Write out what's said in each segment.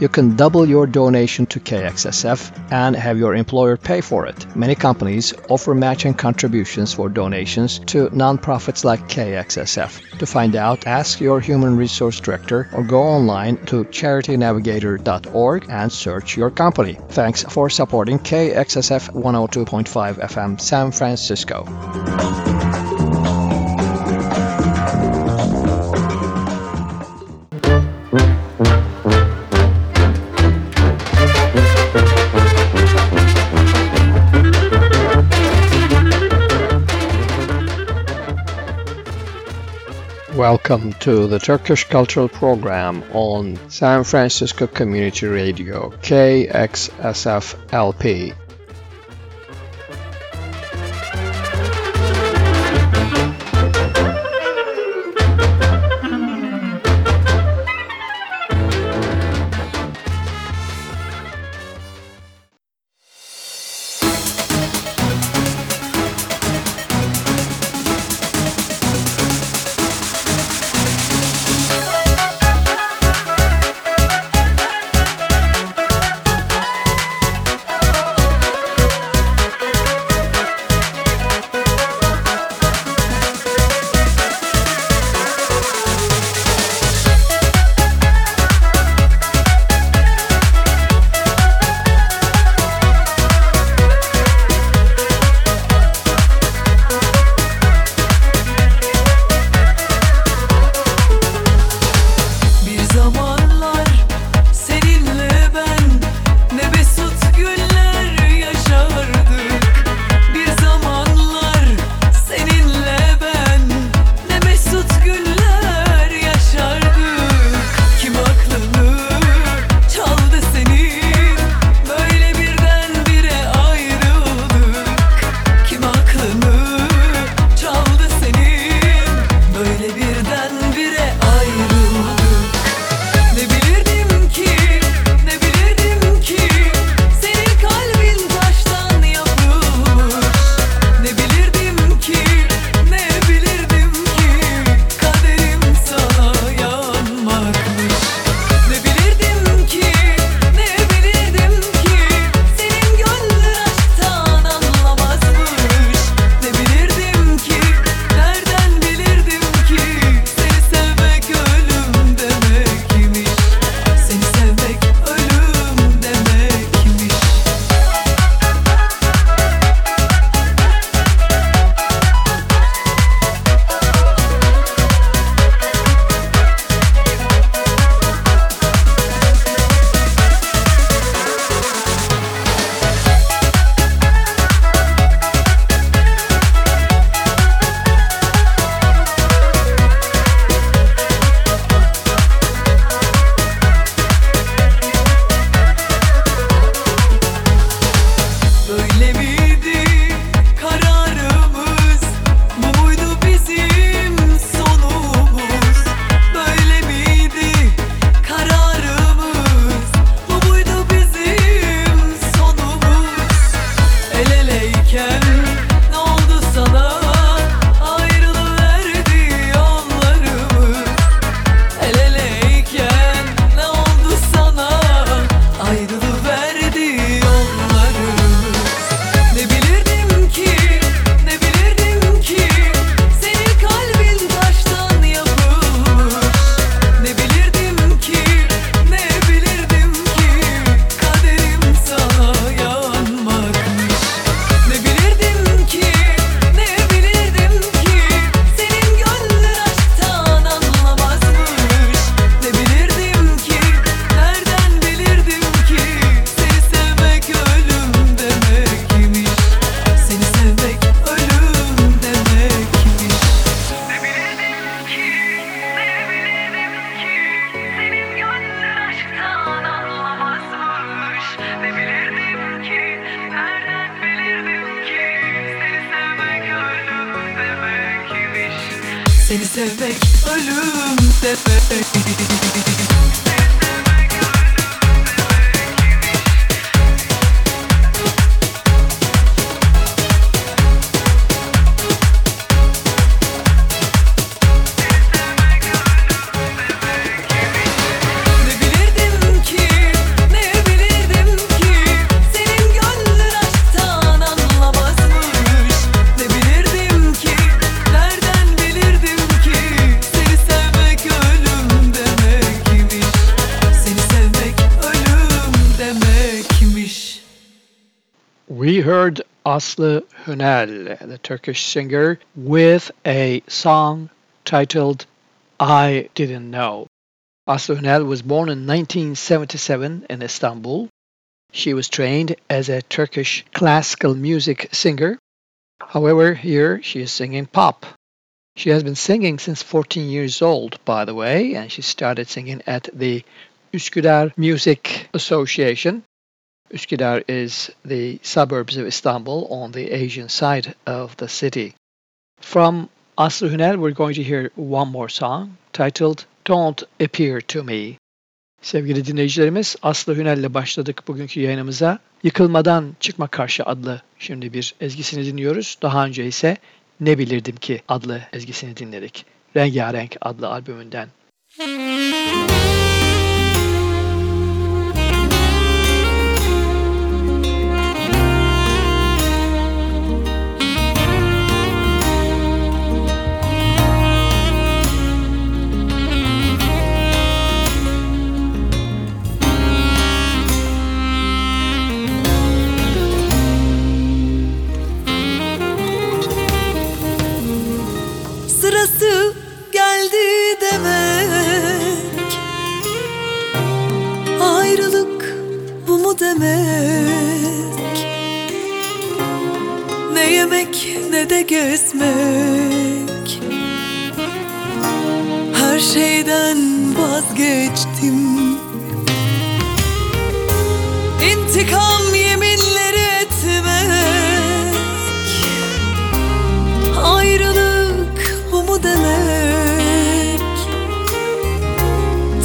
you can double your donation to KXSF and have your employer pay for it. Many companies offer matching contributions for donations to nonprofits like KXSF. To find out, ask your human resource director or go online to charitynavigator.org and search your company. Thanks for supporting KXSF 102.5 FM San Francisco. Welcome to the Turkish Cultural Program on San Francisco Community Radio, KXSF Aslı Hünel, the Turkish singer, with a song titled I Didn't Know. Aslı Hünel was born in 1977 in Istanbul. She was trained as a Turkish classical music singer. However, here she is singing pop. She has been singing since 14 years old, by the way, and she started singing at the Üsküdar Music Association Üsküdar is the suburbs of Istanbul on the Asian side of the city. From Aslı Hünel, we're going to hear one more song titled Don't Appear to Me. Sevgili dinleyicilerimiz Aslı Hünel ile başladık bugünkü yayınımıza. Yıkılmadan Çıkma Karşı adlı şimdi bir ezgisini dinliyoruz. Daha önce ise Ne Bilirdim Ki adlı ezgisini dinledik. Rengarenk adlı albümünden. Müzik demek? Ne yemek ne de gezmek. Her şeyden vazgeçtim. İntikam yeminleri etmek. Ayrılık bu mu demek?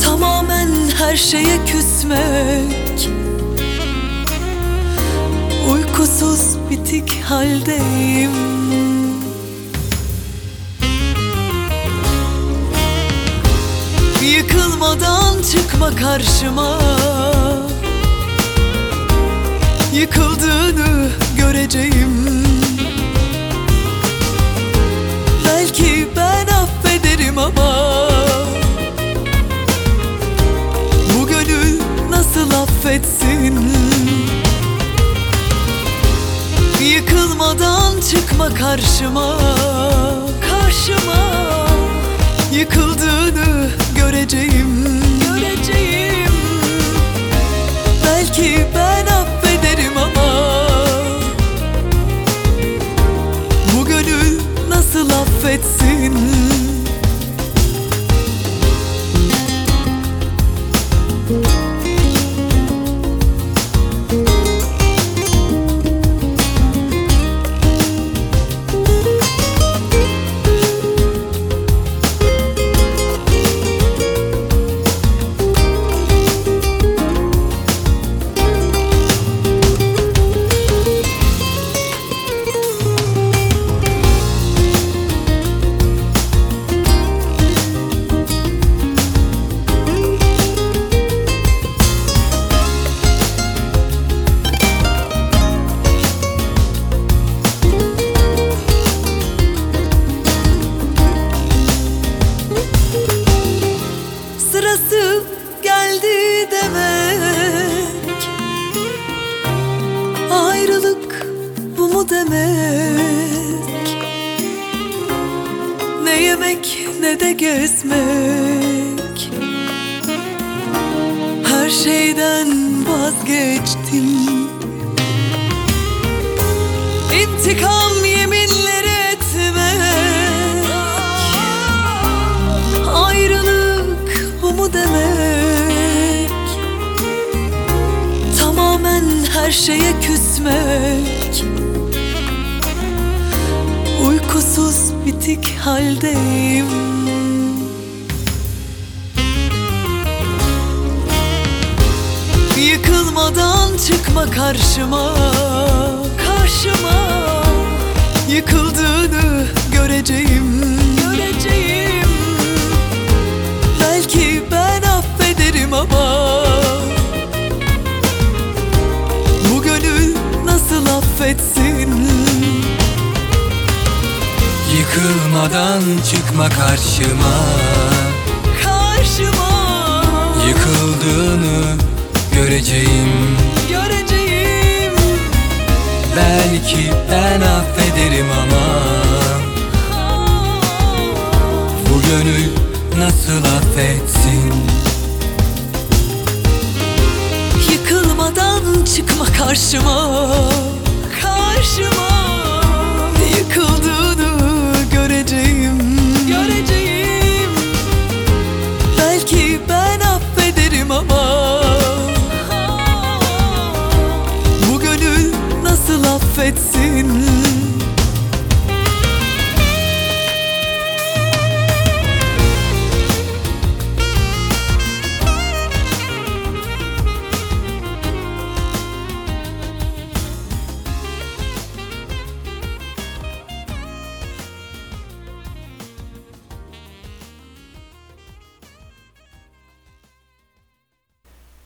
Tamamen her şeye küsmek Uykusuz bitik haldeyim. Yıkılmadan çıkma karşıma. Yıkıldığını göreceğim. Belki ben affederim ama Bu gönül nasıl affetsin Yıkılmadan çıkma karşıma. Karşıma Yıkıldığını göreceğim. Göreceğim. Belki ben affederim ama Bu gönül nasıl affetsin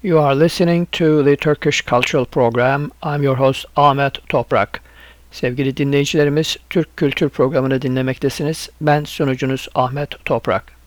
You are listening to the Turkish Cultural Program. I'm your host Ahmet Toprak. Sevgili dinleyicilerimiz, Türk Kültür Programı'nı dinlemektesiniz. Ben sunucunuz Ahmet Toprak.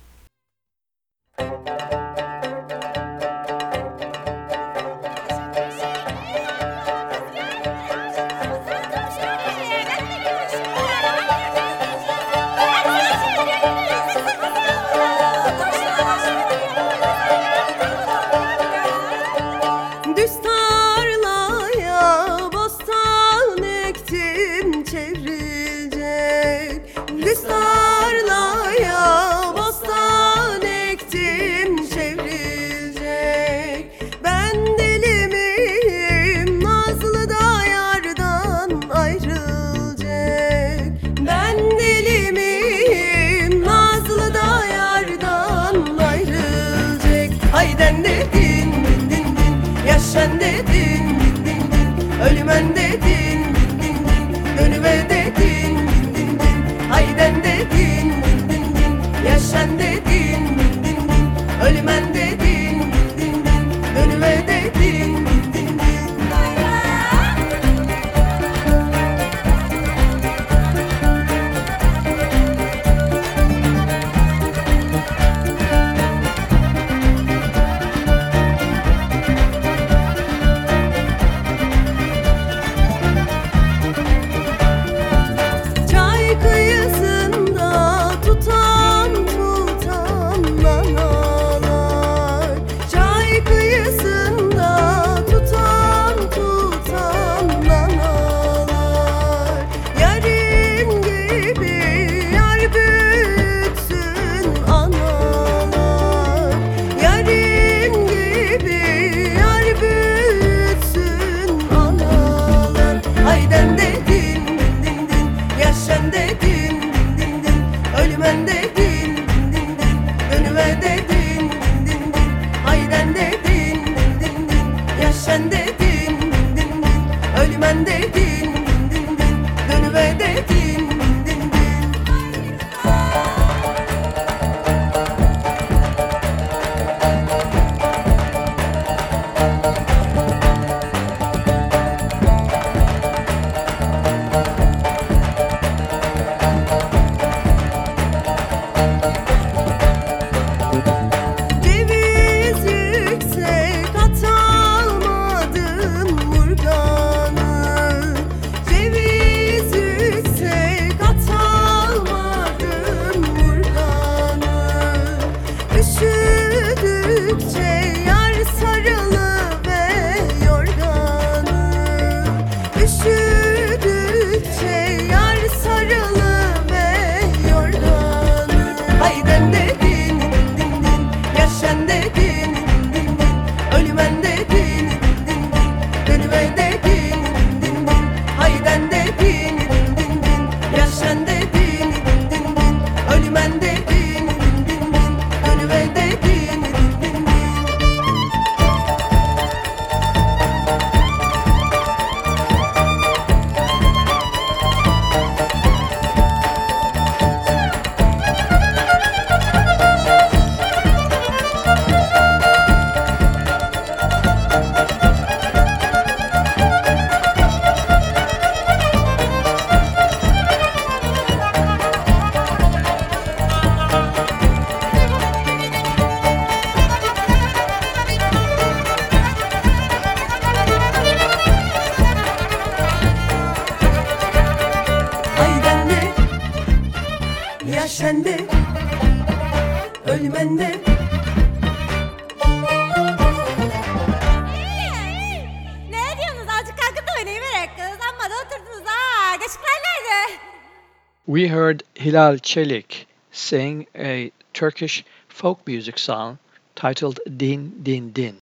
Hilal Çelik sing a Turkish folk music song titled Din Din Din.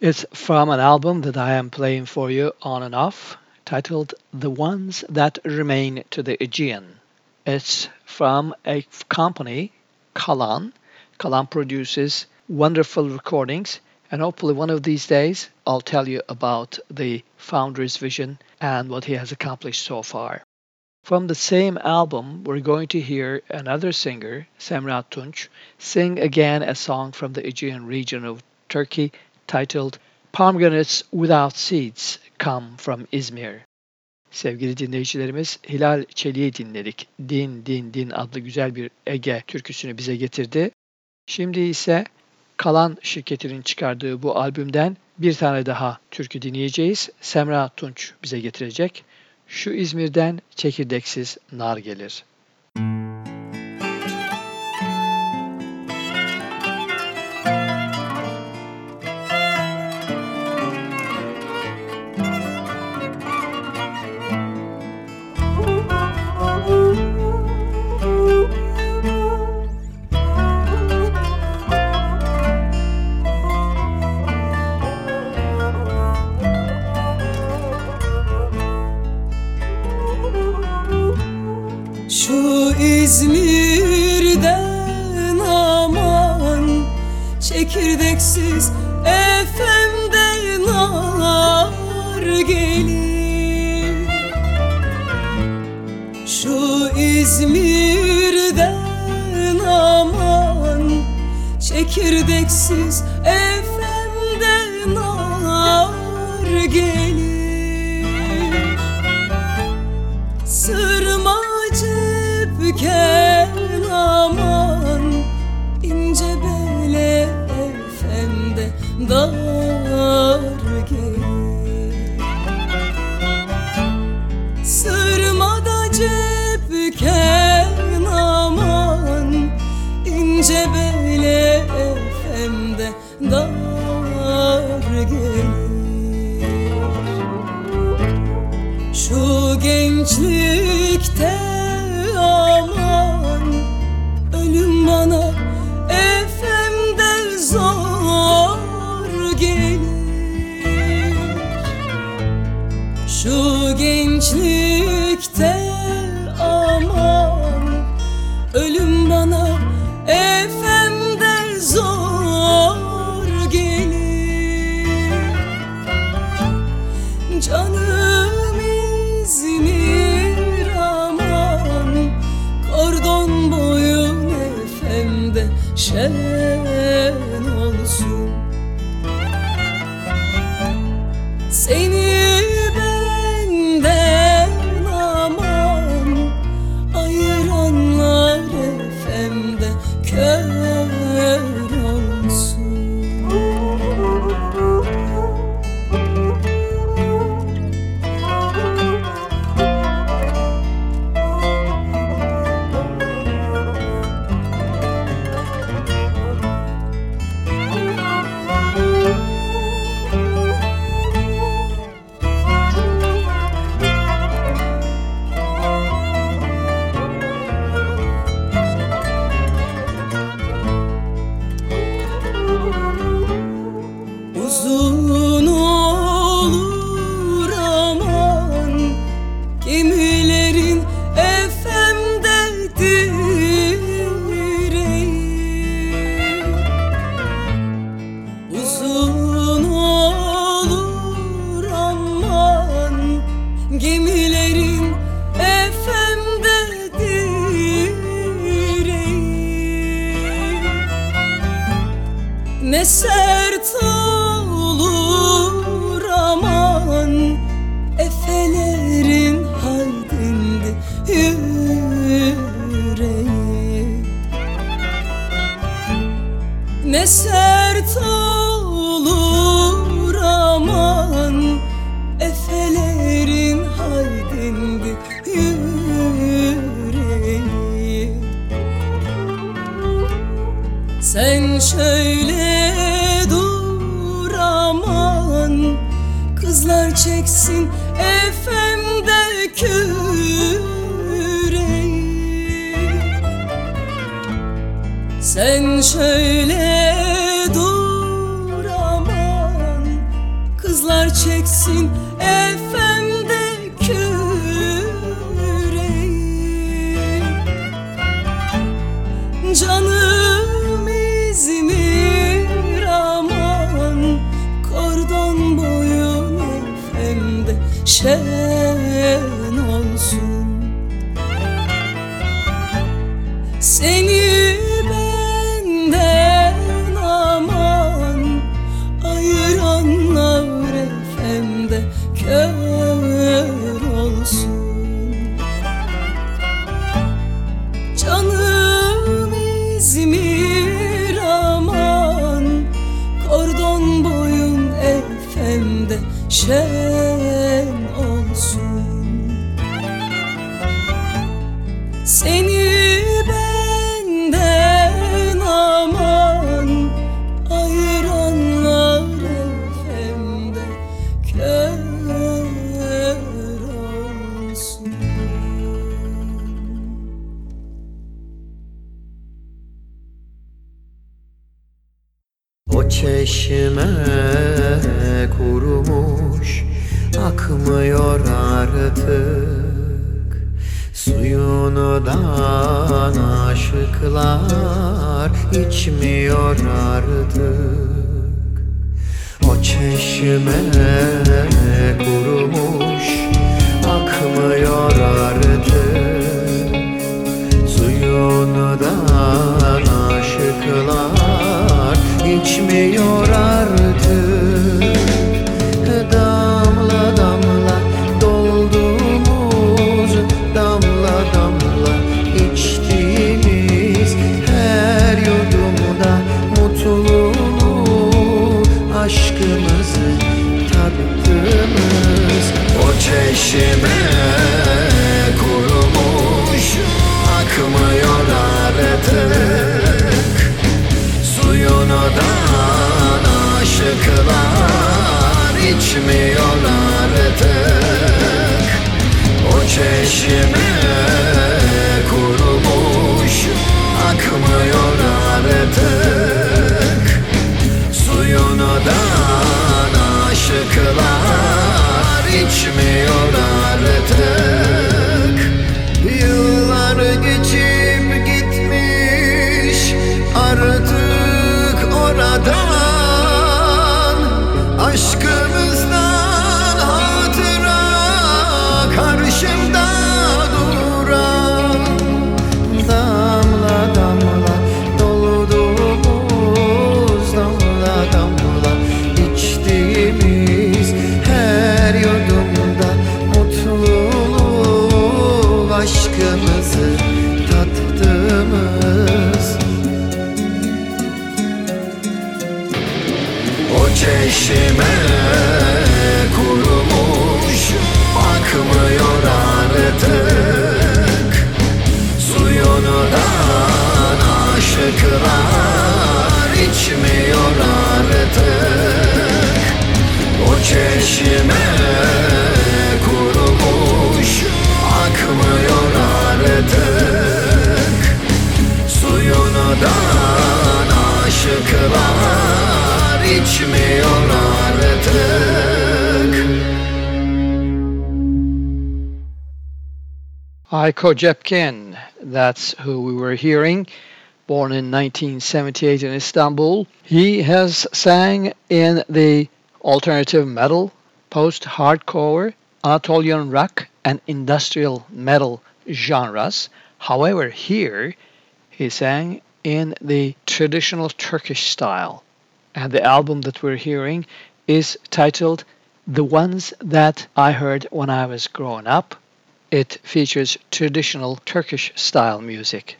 It's from an album that I am playing for you on and off titled The Ones That Remain to the Aegean. It's from a company, Kalan. Kalan produces wonderful recordings, and hopefully one of these days I'll tell you about the founder's vision and what he has accomplished so far. From the same album, we're going to hear another singer, Semra Tunç, sing again a song from the Aegean region of Turkey titled Pomegranates Without Seeds Come from Izmir. Sevgili dinleyicilerimiz Hilal Çelik'i dinledik. Din Din Din adlı güzel bir Ege türküsünü bize getirdi. Şimdi ise Kalan şirketinin çıkardığı bu albümden bir tane daha türkü dinleyeceğiz. Semra Tunç bize getirecek. Şu İzmir'den çekirdeksiz nar gelir. Çekirdeksiz efemden nar gelir. Şu İzmir'den aman Çekirdeksiz efemden nar gelir. Sırma cepken aman dar gelir. Sırmada cepken aman ince bele efemde dar gelir. Şu gençlikte Hayko Cepkin, that's who we were hearing, born in 1978 in Istanbul. He has sang in the alternative metal, post-hardcore, Anatolian rock, and industrial metal genres. However, here he sang in the traditional Turkish style. And the album that we're hearing is titled The Ones That I Heard When I Was Growing Up. It features traditional Turkish style music.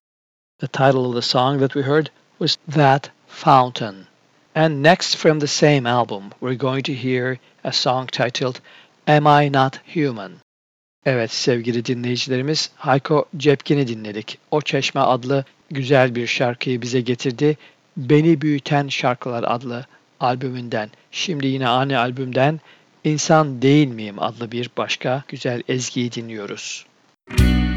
The title of the song that we heard was That Fountain. And next from the same album, we're going to hear a song titled Am I Not Human? Evet sevgili dinleyicilerimiz Hayko Cepkin'i dinledik. O Çeşme adlı güzel bir şarkıyı bize getirdi. Beni Büyüten Şarkılar adlı albümünden. Şimdi yine aynı albümden İnsan Değil Miyim adlı bir başka güzel ezgiyi dinliyoruz. ömrüm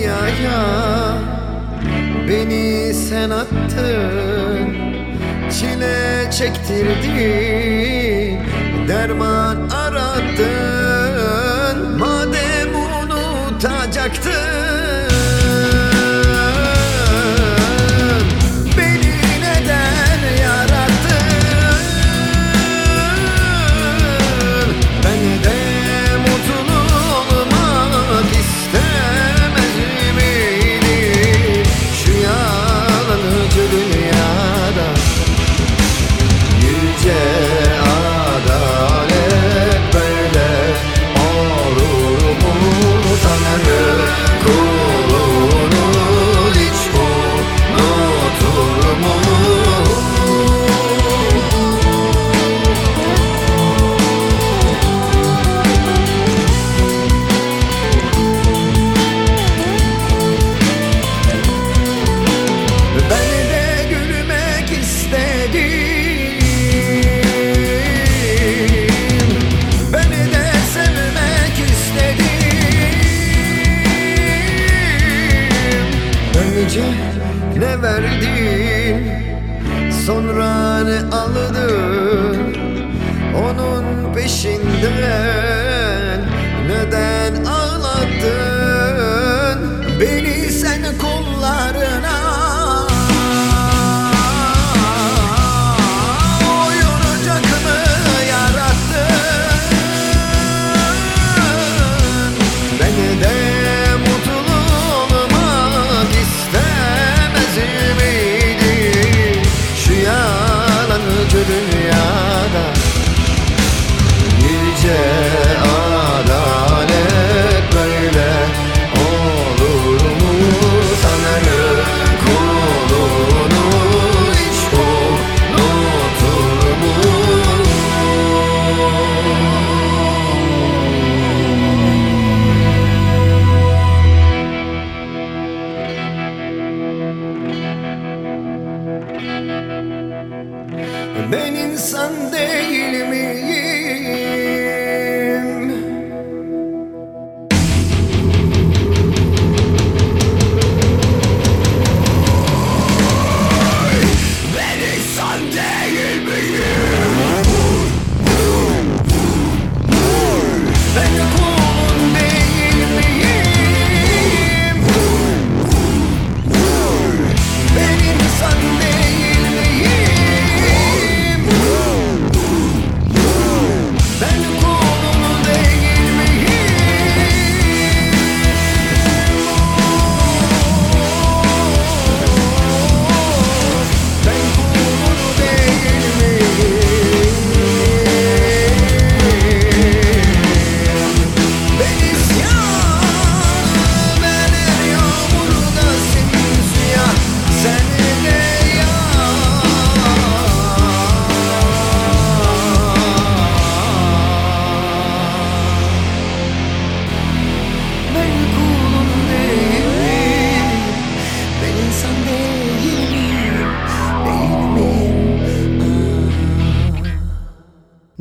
dünyaya Beni sen attın Çile çektirdin Derman arattın Madem unutacaktın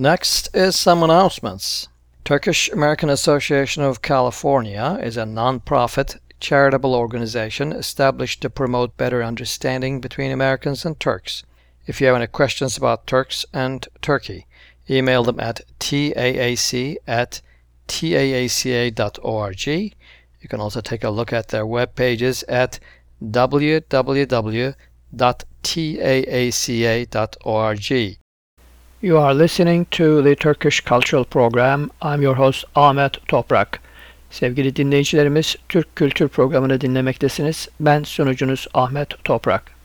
Next is some announcements. Turkish American Association of California is a non-profit charitable organization established to promote better understanding between Americans and Turks. If you have any questions about Turks and Turkey, email them at taac at taaca.org. You can also take a look at their web pages at www.taaca.org. You are listening to the Turkish Cultural Program. I'm your host Ahmet Toprak. Sevgili dinleyicilerimiz, Türk Kültür Programı'nı dinlemektesiniz. Ben sunucunuz Ahmet Toprak.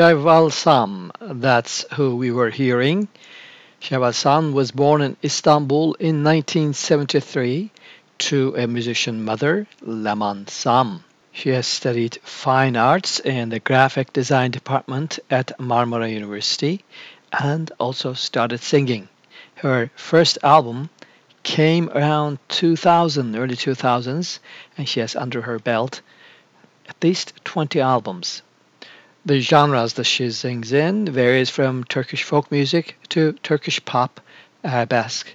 Şevval Sam, that's who we were hearing. Şevval Sam was born in Istanbul in 1973 to a musician mother, Leman Sam. She has studied fine arts in the graphic design department at Marmara University and also started singing. Her first album came around 2000, early 2000s, and she has under her belt at least 20 albums. The genres that she sings in varies from Turkish folk music to Turkish pop, arabesque.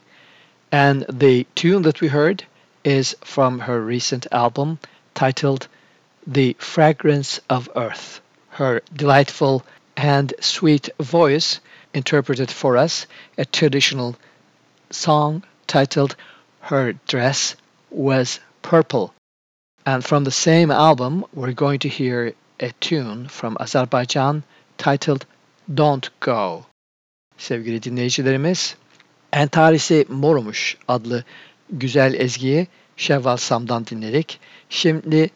And the tune that we heard is from her recent album titled The Fragrance of Earth. Her delightful and sweet voice interpreted for us a traditional song titled Her Dress Was Purple. And from the same album, we're going to hear a tune from Azerbaijan titled Don't Go. Sevgili dinleyicilerimiz, Entarisi Morumuş adlı güzel ezgiyi Şevval Sam'dan dinledik. Şimdi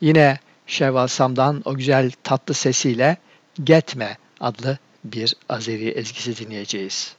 yine Şevval Sam'dan o güzel tatlı sesiyle Getme adlı bir Azeri ezgisi dinleyeceğiz.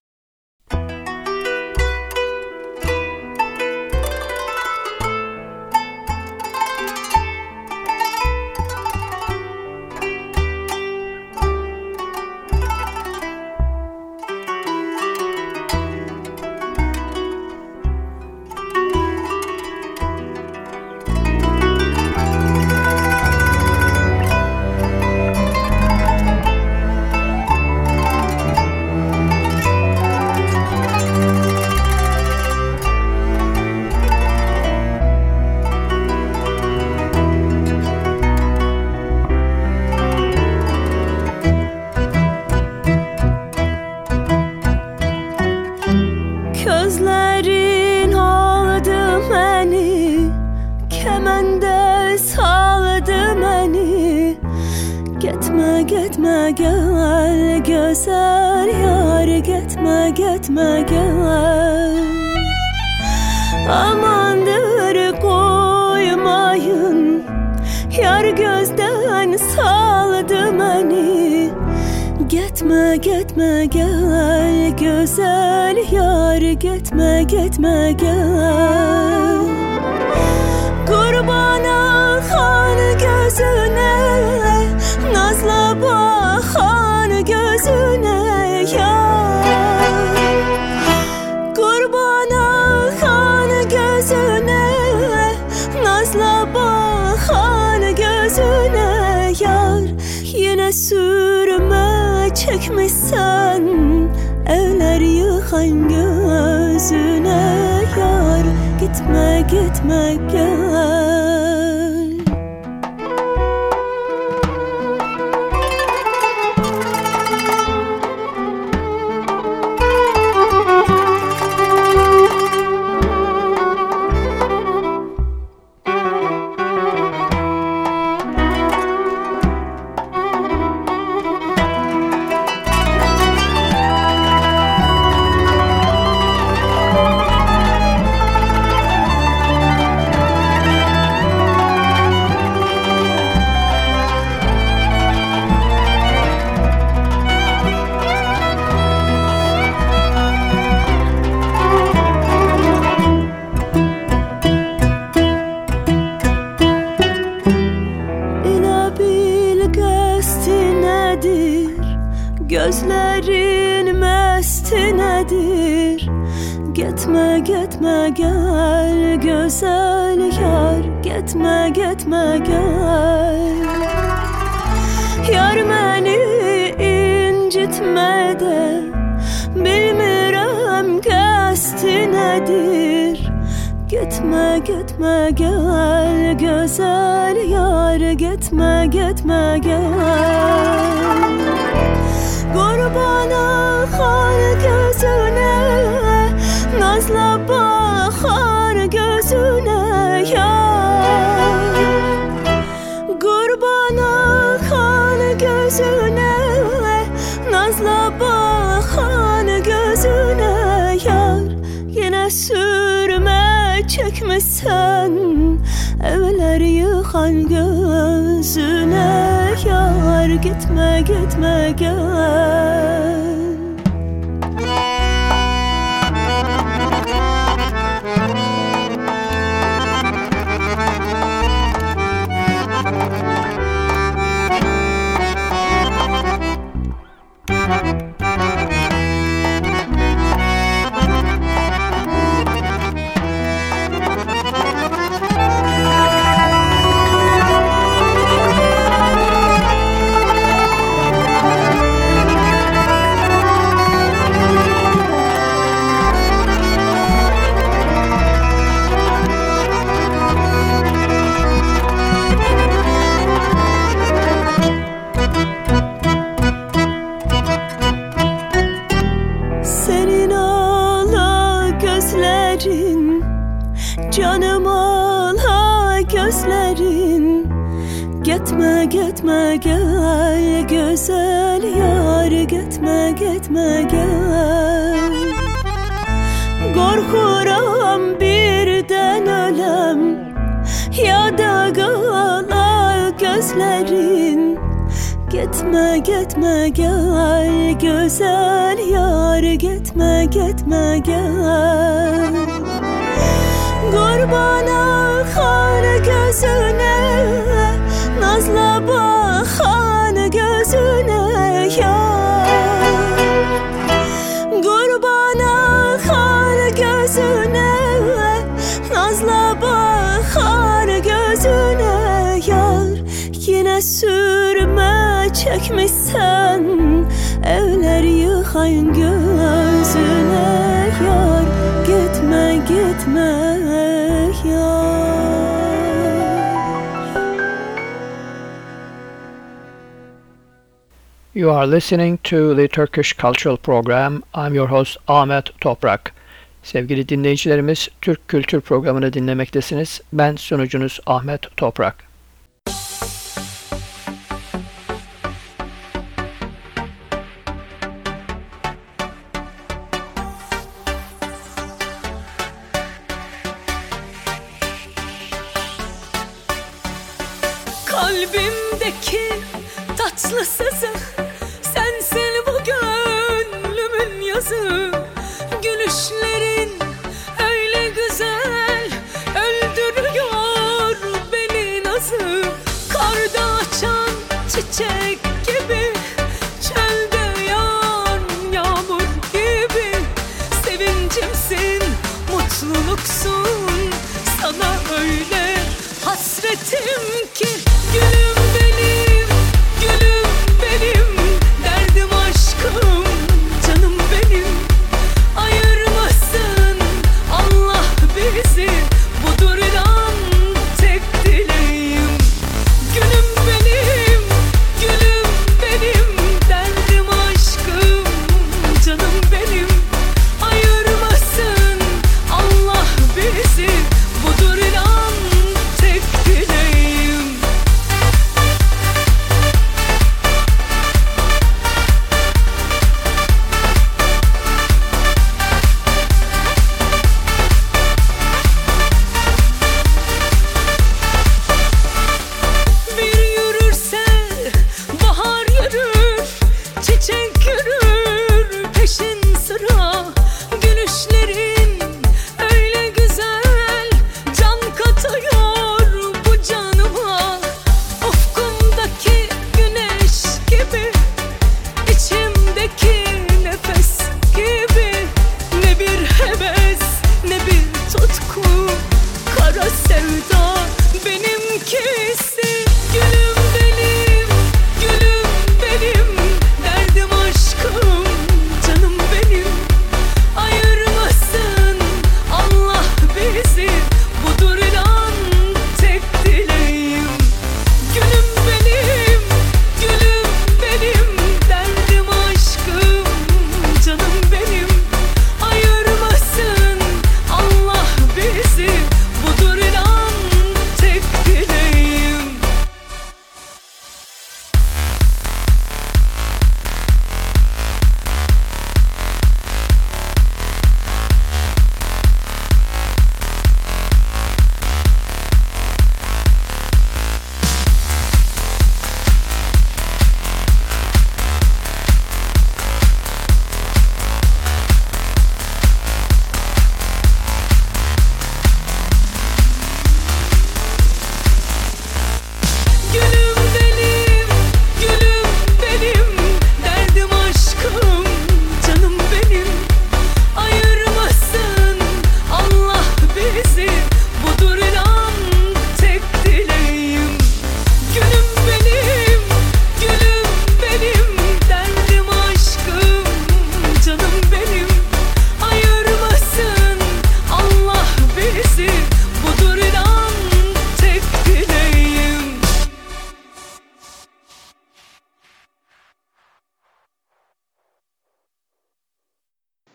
gitme gel. Amandır koymayın. Yar gözden saldı beni hani. Gitme gitme gel. Güzel yar Gitme gitme gel. Kurbana han gözüne Nazla bakan gözüne yar sen Evler yıkan gözüne yar. Gitme gitme gel. You are listening to the Turkish Cultural Program. I'm your host Ahmet Toprak. Sevgili dinleyicilerimiz, Türk Kültür Programı'nı dinlemektesiniz. Ben sunucunuz Ahmet Toprak.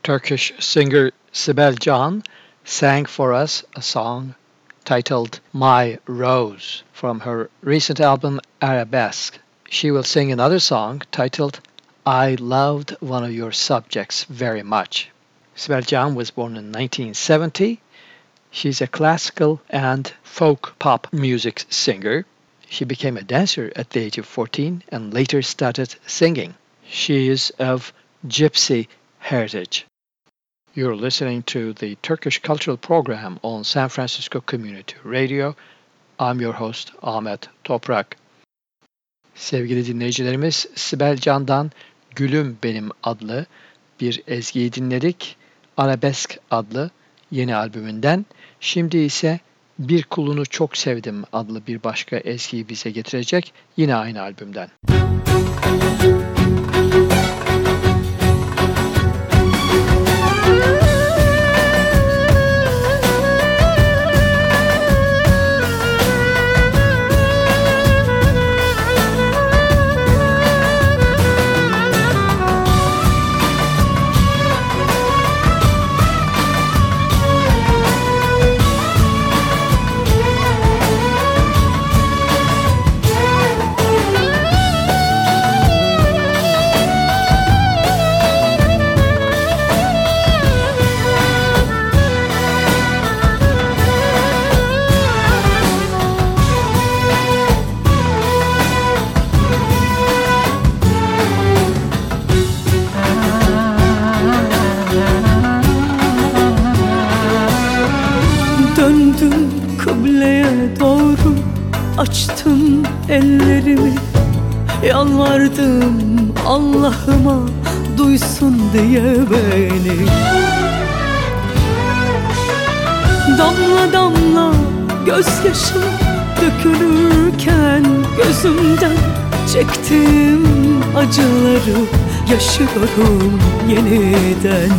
Turkish singer Sibel Can sang for us a song titled My Rose from her recent album Arabesque. She will sing another song titled I Loved One of Your Subjects Very Much. Sibel Can was born in 1970. She's a classical and folk pop music singer. She became a dancer at the age of 14 and later started singing. She is of Gypsy heritage. You're listening to the Turkish Cultural Program on San Francisco Community Radio. I'm your host Ahmet Toprak. Sevgili dinleyicilerimiz Sibel Can'dan Gülüm Benim adlı bir ezgiyi dinledik. Arabesk adlı yeni albümünden. Şimdi ise Bir Kulunu Çok Sevdim adlı bir başka ezgiyi bize getirecek yine aynı albümden. Gülüm Yalvardım Allah'ıma duysun diye beni. Damla damla gözyaşım dökülürken gözümden Çektim acıları yaşıyorum yeniden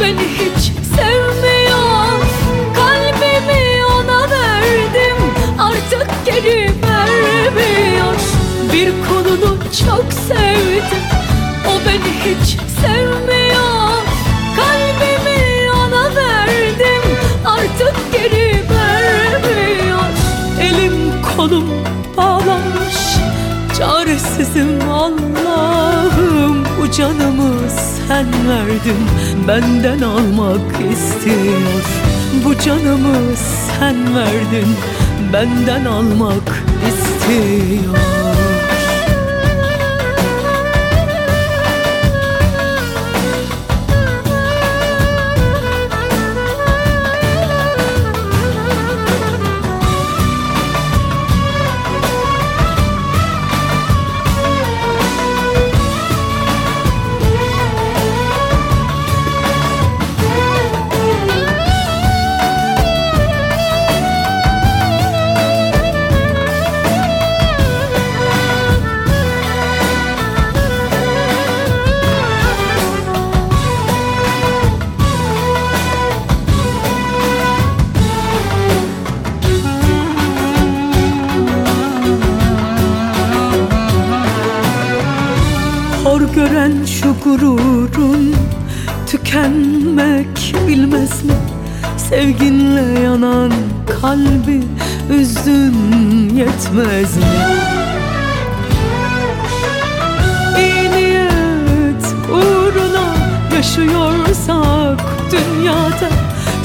beni hiç sevmiyor Kalbimi ona verdim. Artık geri vermiyor Bir kolunu çok sevdim. O beni hiç sevmiyor Canımı sen verdin Benden almak istiyor. Bu canımı sen verdin Benden almak istiyor gururun Tükenmek bilmez mi? Sevginle yanan kalbi Üzdün yetmez mi? İyi niyet uğruna yaşıyorsak dünyada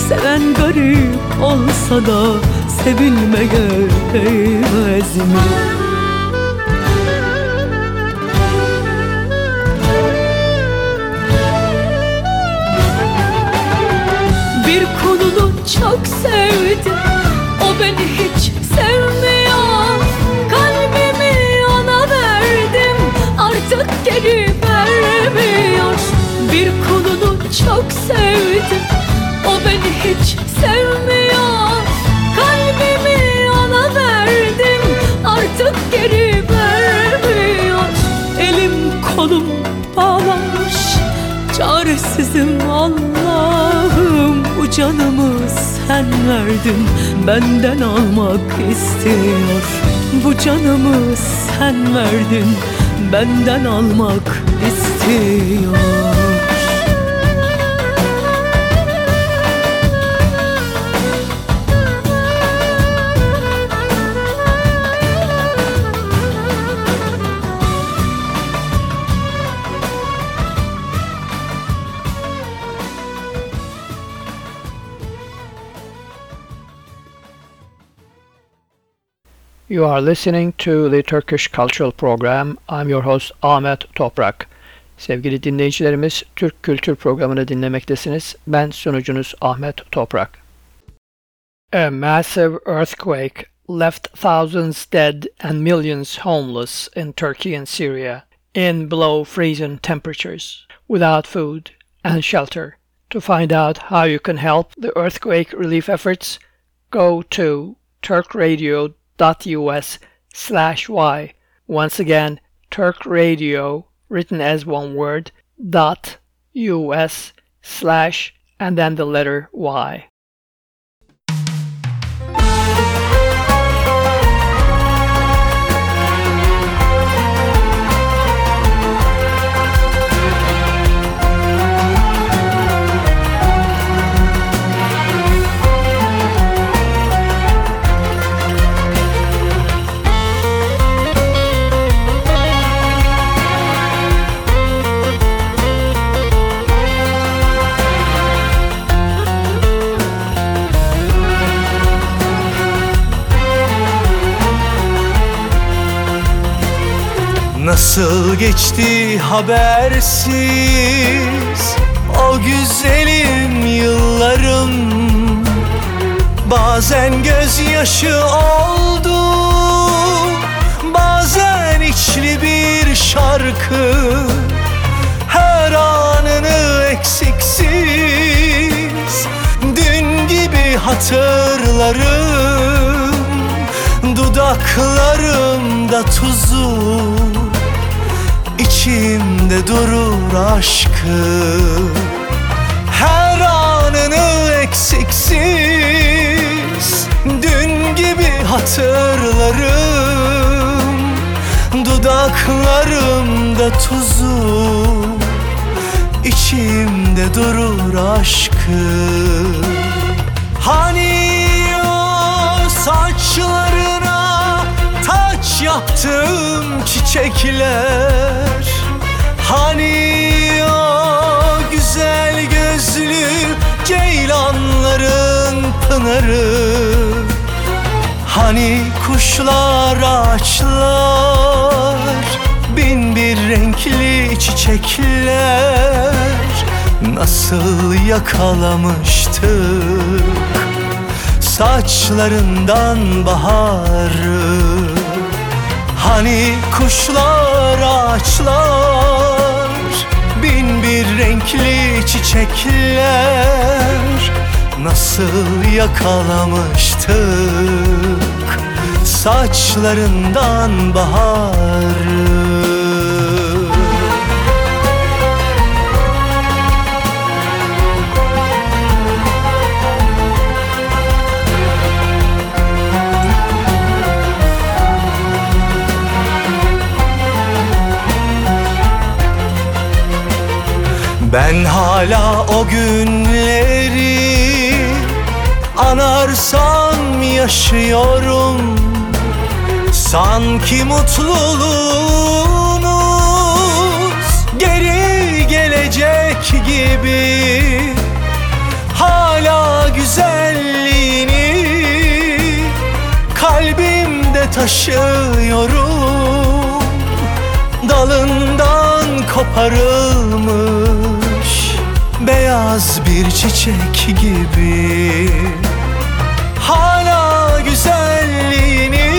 Seven garip olsa da sevilmeye değmez mi? Beni hiç sevmiyor Kalbimi ona verdim Artık geri vermiyor. Bir kolunu çok sevdim O beni hiç sevmiyor Kalbimi ona verdim Artık geri vermiyor. Elim kolum bağlanmış Çaresizim Allah'ım Bu canımı sen verdin Benden almak istiyor. Bu canımı sen verdin Benden almak istiyor You are listening to the Turkish Cultural Program. I'm your host Ahmet Toprak. Sevgili dinleyicilerimiz, Türk Kültür Programı'nı dinlemektesiniz. Ben sunucunuz Ahmet Toprak. A massive earthquake left thousands dead and millions homeless in Turkey and Syria in below freezing temperatures, without food and shelter. To find out how you can help the earthquake relief efforts, go to turkradio.us slash y. Once again, Turk Radio, written as one word, dot us slash and then the letter y. Nasıl geçti habersiz? O güzelim yıllarım. Bazen gözyaşı oldu Bazen içli bir şarkı. Her anını eksiksiz Dün gibi hatırlarım. Dudaklarımda tuzu içimde durur aşkı. Her anını eksiksiz Dün gibi hatırlarım. Dudaklarımda tuzu içimde durur aşkı. Hani o saçlarına yaptım çiçekler. Hani o güzel gözlü ceylanların pınarı. Hani kuşlar ağaçlar Bin bir renkli çiçekler. Nasıl yakalamıştık Saçlarından baharı Hani kuşlar ağaçlar Bin bir renkli çiçekler Nasıl yakalamıştık? Saçlarından baharı Ben hala o günleri anarsam yaşıyorum. Sanki mutluluğumuz geri gelecek gibi. Hala güzelliğini kalbimde taşıyorum. Dalından koparılmış beyaz bir çiçek gibi. Hala güzelliğini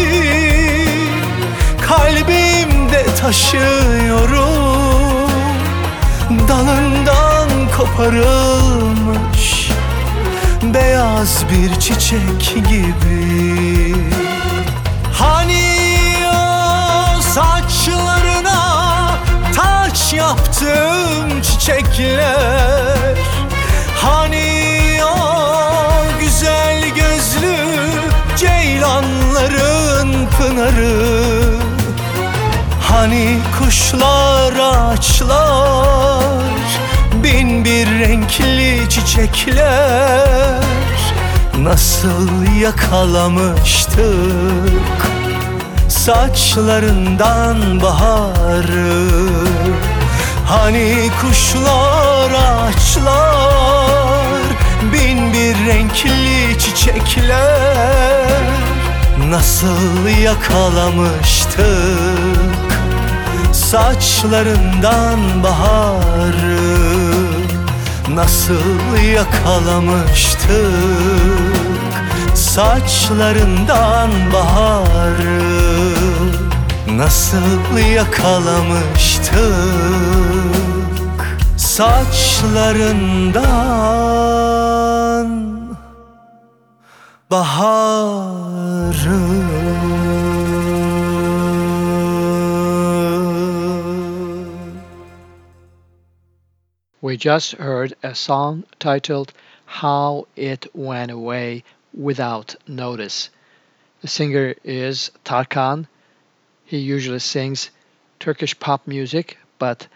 kalbimde taşıyorum. Dalından koparılmış beyaz bir çiçek gibi. Hani o saçlarına taç yaptım çiçekler pınarı Hani kuşlar ağaçlar Bin bir renkli çiçekler Nasıl yakalamıştık? Saçlarından baharı. Hani kuşlar ağaçlar Bin bir renkli çiçekler Nasıl yakalamıştık? Saçlarından baharı Nasıl yakalamıştık? Saçlarından baharı Nasıl yakalamıştık? Saçlarından Just heard a song titled How It Went Away Without Notice. The singer is Tarkan. He usually sings Turkish pop music, but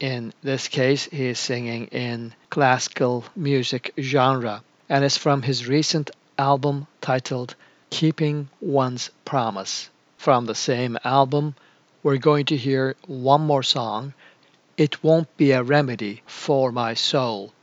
in this case he is singing in classical music genre and it's from his recent album titled Keeping One's Promise. From the same album, we're going to hear one more song it Won't Be a Remedy for My Soul,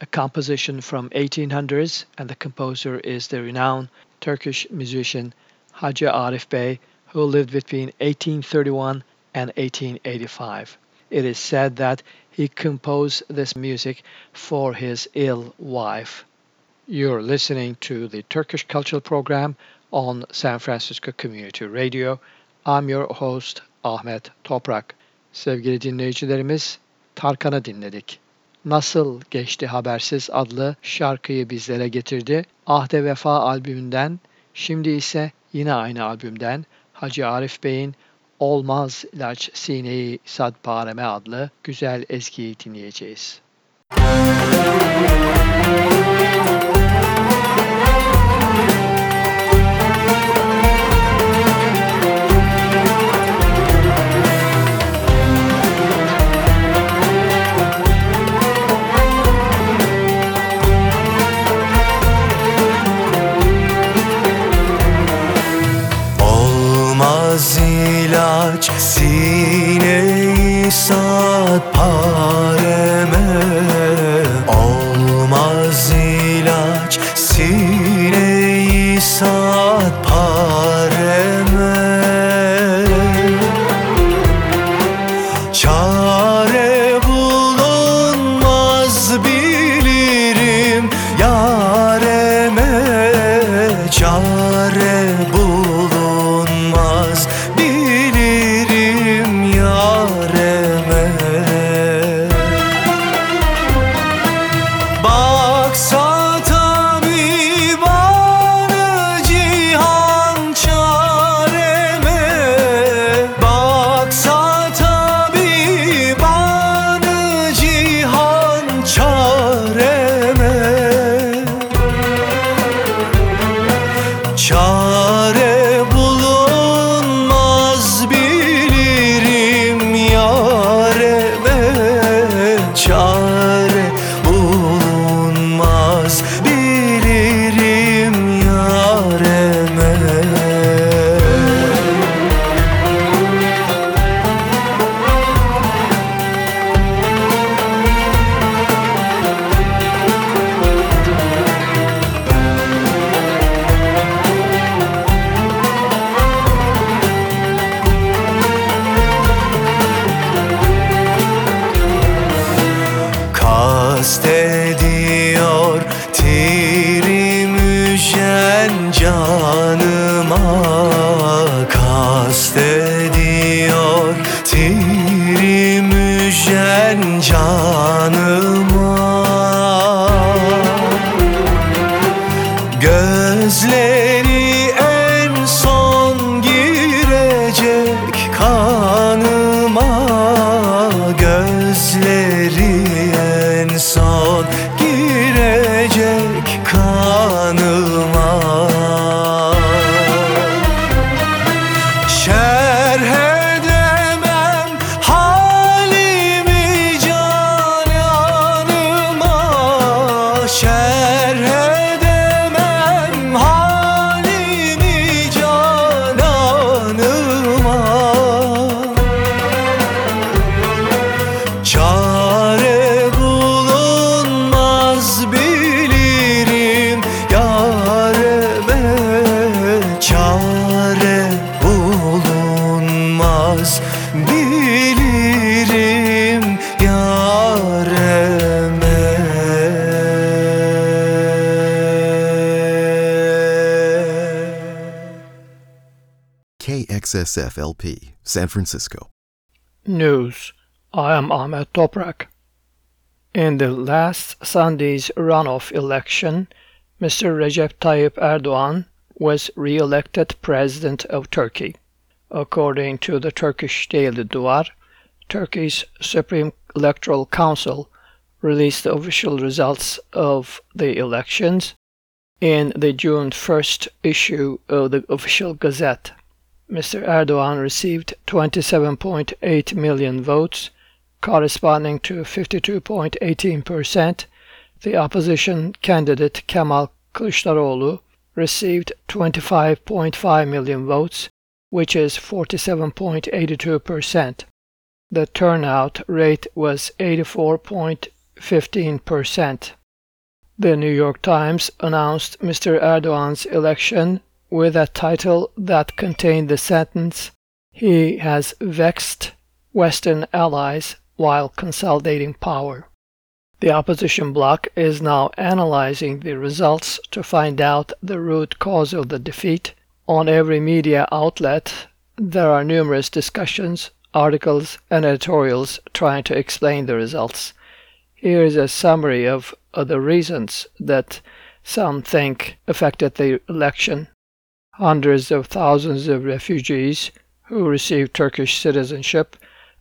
a composition from 1800s, and the composer is the renowned Turkish musician Hacı Arif Bey, who lived between 1831 and 1885. It is said that he composed this music for his ill wife. You're listening to the Turkish Cultural Program on San Francisco Community Radio. I'm your host Ahmet Toprak. Sevgili dinleyicilerimiz, Tarkan'ı dinledik. Nasıl Geçti Habersiz adlı şarkıyı bizlere getirdi. Ahde Vefa albümünden, şimdi ise yine aynı albümden Hacı Arif Bey'in Olmaz ilaç sineyi sadpareme adlı güzel ezgiyi dinleyeceğiz. Olmaz KXSF LP, San Francisco. News. I am Ahmet Toprak. In the last Sunday's runoff election, Mr. Recep Tayyip Erdogan was re-elected president of Turkey. According to the Turkish daily Duvar, Turkey's Supreme Electoral Council released the official results of the elections in the June 1st issue of the official Gazette. Mr. Erdogan received 27.8 million votes, corresponding to 52.18%. The opposition candidate Kemal Kılıçdaroğlu received 25.5 million votes, which is 47.82%. The turnout rate was 84.15%. The New York Times announced Mr. Erdogan's election with a title that contained the sentence He has vexed Western allies while consolidating power. The opposition bloc is now analyzing the results to find out the root cause of the defeat. On every media outlet, there are numerous discussions, articles, and editorials trying to explain the results. Here is a summary of the reasons that some think affected the election. Hundreds of thousands of refugees who received Turkish citizenship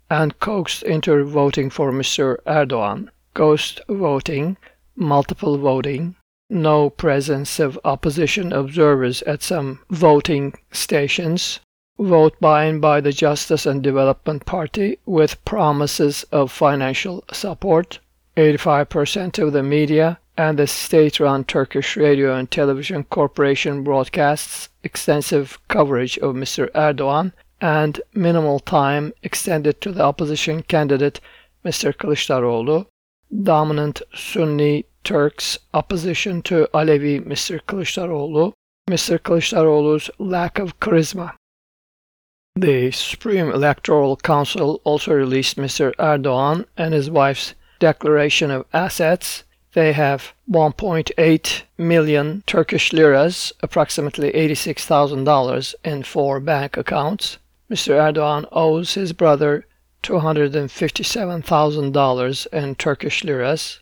and coaxed into voting for Mr. Erdogan ghost voting, multiple voting, no presence of opposition observers at some voting stations, vote buying by the Justice and Development Party with promises of financial support, 85% of the media and the state-run Turkish Radio and Television Corporation broadcasts extensive coverage of Mr. Erdogan and minimal time extended to the opposition candidate Mr. Kılıçdaroğlu dominant Sunni Turks' opposition to Alevi Mr. Kılıçdaroğlu, Mr. Kılıçdaroğlu's lack of charisma. The Supreme Electoral Council also released Mr. Erdogan and his wife's declaration of assets. They have 1.8 million Turkish liras, approximately $86,000, in four bank accounts. Mr. Erdogan owes his brother $257,000 in Turkish liras.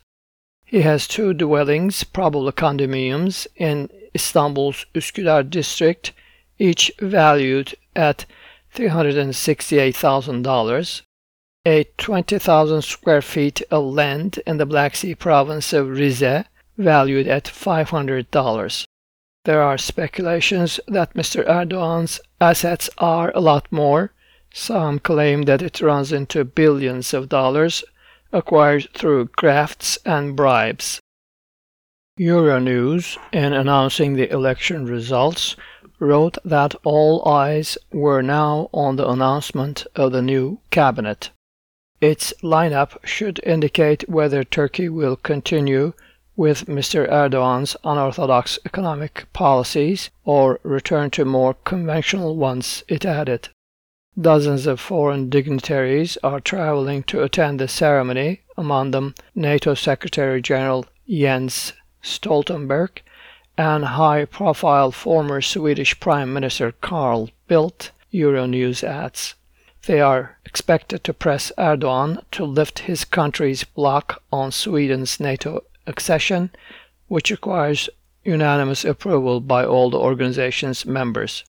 He has two dwellings, probably condominiums, in Istanbul's Üsküdar district, each valued at $368,000. A 20,000 square feet of land in the Black Sea province of Rize, valued at $500. There are speculations that Mr. Erdogan's assets are a lot more, some claim that it runs into billions of dollars acquired through grafts and bribes. Euronews, in announcing the election results, wrote that all eyes were now on the announcement of the new cabinet. Its lineup should indicate whether Turkey will continue with Mr. Erdogan's unorthodox economic policies or return to more conventional ones, it added. Dozens of foreign dignitaries are traveling to attend the ceremony, among them NATO Secretary General Jens Stoltenberg and high profile former Swedish Prime Minister Carl Bildt, Euronews adds. They are expected to press Erdogan to lift his country's block on Sweden's NATO accession, which requires unanimous approval by all the organization's members.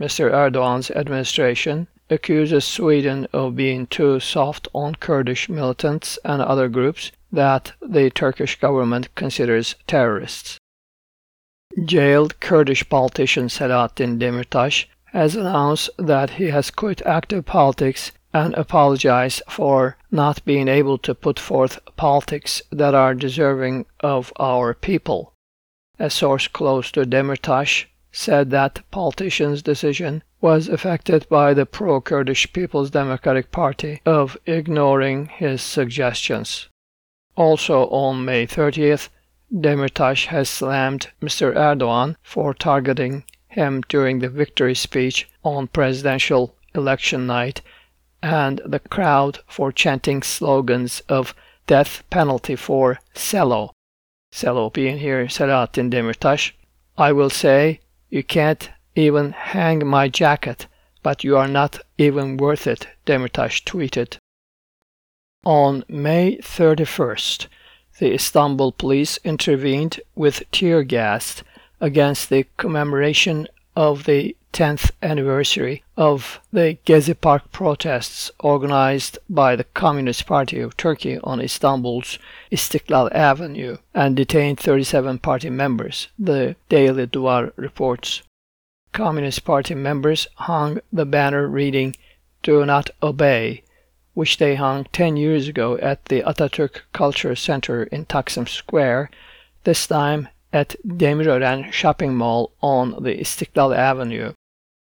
Mr. Erdogan's administration accuses Sweden of being too soft on Kurdish militants and other groups that the Turkish government considers terrorists. Jailed Kurdish politician Selahattin Demirtas has announced that he has quit active politics and apologized for not being able to put forth politics that are deserving of our people. A source close to Demirtas said that politician's decision was affected by the pro Kurdish People's Democratic Party of ignoring his suggestions. Also on May 30th, Demirtas has slammed Mr. Erdogan for targeting him during the victory speech on presidential election night and the crowd for chanting slogans of death penalty for Selo. Selo being here Selahattin Demirtas. I will say you can't even hang my jacket, but you are not even worth it, Demirtas tweeted. On May 31st, the Istanbul police intervened with tear gas against the commemoration of the 10th anniversary of the Gezi Park protests organized by the Communist Party of Turkey on Istanbul's Istiklal Avenue and detained 37 party members, the Daily Duvar reports. Communist Party members hung the banner reading Do Not Obey, which they hung 10 years ago at the Ataturk Culture Center in Taksim Square, this time at Demirören shopping mall on the Istiklal Avenue.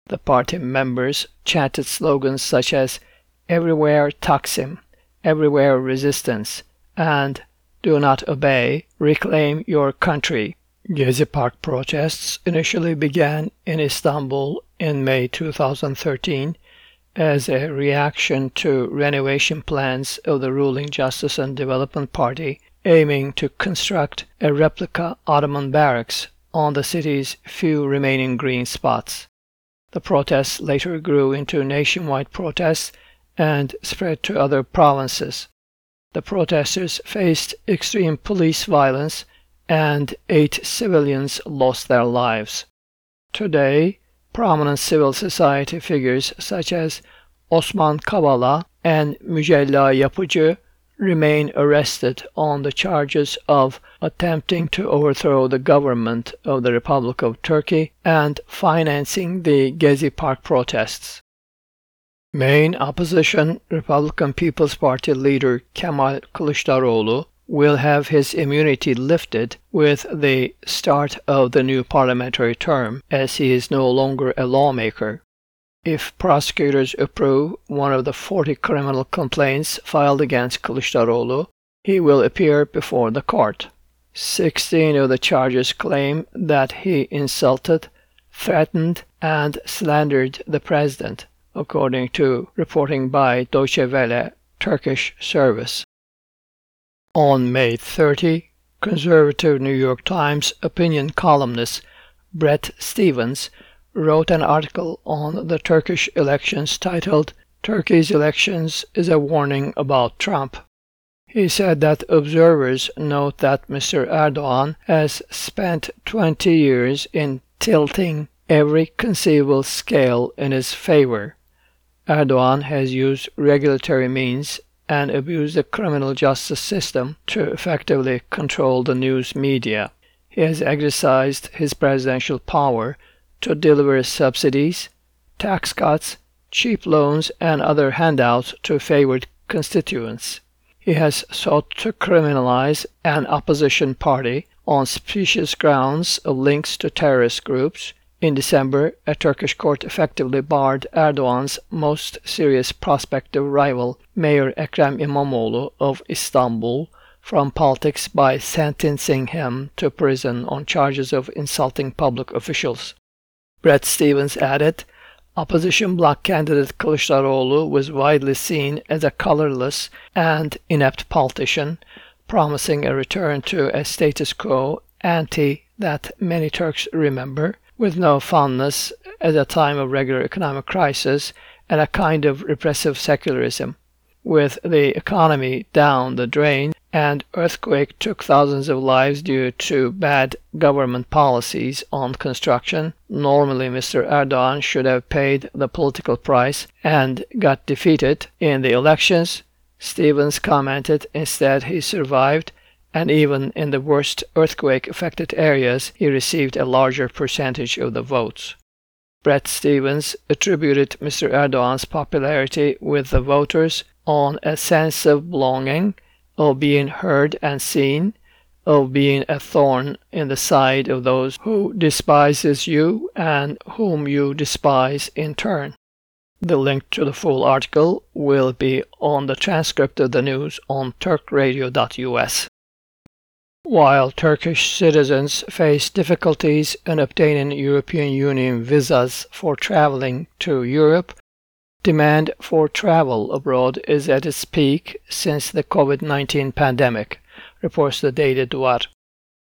The party members chanted slogans such as Everywhere Taksim, Everywhere Resistance, and Do Not Obey, Reclaim Your Country. Gezi Park protests initially began in Istanbul in May 2013 as a reaction to renovation plans of the ruling Justice and Development Party aiming to construct a replica Ottoman barracks on the city's few remaining green spots. The protests later grew into nationwide protests and spread to other provinces. The protesters faced extreme police violence and eight civilians lost their lives. Today, prominent civil society figures such as Osman Kavala and Mücella Yapıcı remain arrested on the charges of attempting to overthrow the government of the Republic of Turkey and financing the Gezi Park protests. Main opposition Republican People's Party leader Kemal Kılıçdaroğlu will have his immunity lifted with the start of the new parliamentary term, as he is no longer a lawmaker. If prosecutors approve one of the 40 criminal complaints filed against Kılıçdaroğlu, he will appear before the court. 16 of the charges claim that he insulted, threatened, and slandered the president, according to reporting by Deutsche Welle Turkish service. On May 30, conservative New York Times opinion columnist Bret Stephens wrote an article on the Turkish elections titled Turkey's Elections is a Warning About Trump. He said that observers note that Mr. Erdogan has spent 20 years in tilting every conceivable scale in his favor. Erdogan has used regulatory means and abused the criminal justice system to effectively control the news media. He has exercised his presidential power to deliver subsidies, tax cuts, cheap loans, and other handouts to favored constituents. He has sought to criminalize an opposition party on specious grounds of links to terrorist groups. In December, a Turkish court effectively barred Erdogan's most serious prospective rival, Mayor Ekrem İmamoğlu of Istanbul, from politics by sentencing him to prison on charges of insulting public officials. Bret Stephens added, opposition bloc candidate Kılıçdaroğlu was widely seen as a colorless and inept politician, promising a return to a status quo ante that many Turks remember, with no fondness at a time of regular economic crisis and a kind of repressive secularism. With the economy down the drain, and earthquake took thousands of lives due to bad government policies on construction. Normally, Mr. Erdogan should have paid the political price and got defeated in the elections. Stephens commented instead he survived, and even in the worst earthquake affected areas, he received a larger percentage of the votes. Bret Stephens attributed Mr. Erdogan's popularity with the voters on a sense of belonging of being heard and seen, of being a thorn in the side of those who despises you and whom you despise in turn. The link to the full article will be on the transcript of the news on turkradio.us. While Turkish citizens face difficulties in obtaining European Union visas for traveling to Europe, Demand for travel abroad is at its peak since the COVID 19 pandemic, reports the Daily Duvar.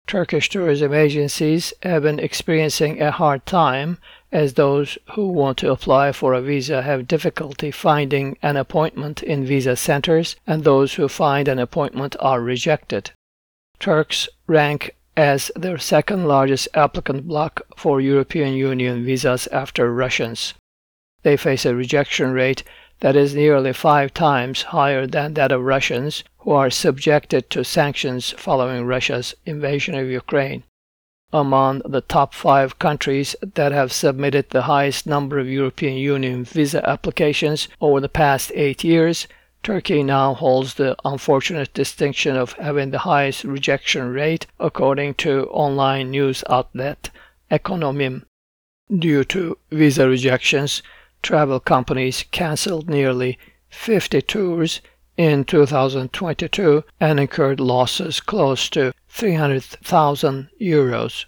Turkish tourism agencies have been experiencing a hard time as those who want to apply for a visa have difficulty finding an appointment in visa centers, and those who find an appointment are rejected. Turks rank as the second largest applicant bloc for European Union visas after Russians they face a rejection rate that is nearly five times higher than that of Russians who are subjected to sanctions following Russia's invasion of Ukraine. Among the top five countries that have submitted the highest number of European Union visa applications over the past eight years, Turkey now holds the unfortunate distinction of having the highest rejection rate, according to online news outlet Ekonomim. Due to visa rejections, travel companies canceled nearly 50 tours in 2022 and incurred losses close to 300,000 euros.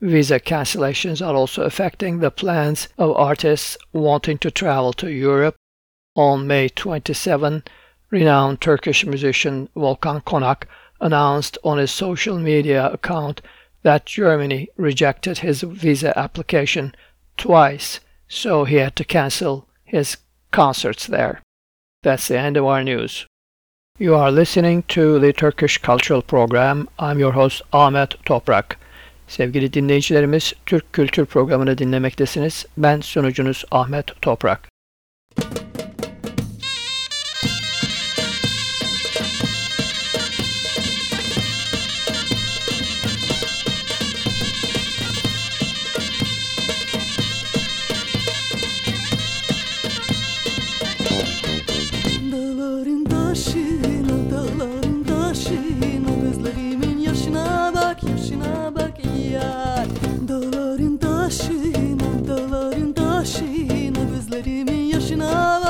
Visa cancellations are also affecting the plans of artists wanting to travel to Europe. On May 27, renowned Turkish musician Volkan Konak announced on his social media account that Germany rejected his visa application twice, so he had to cancel his concerts there. That's the end of our news. You are listening to the Turkish Cultural Program. I'm your host Ahmet Toprak. Sevgili dinleyicilerimiz, Türk Kültür Programı'nı dinlemektesiniz. Ben sunucunuz Ahmet Toprak.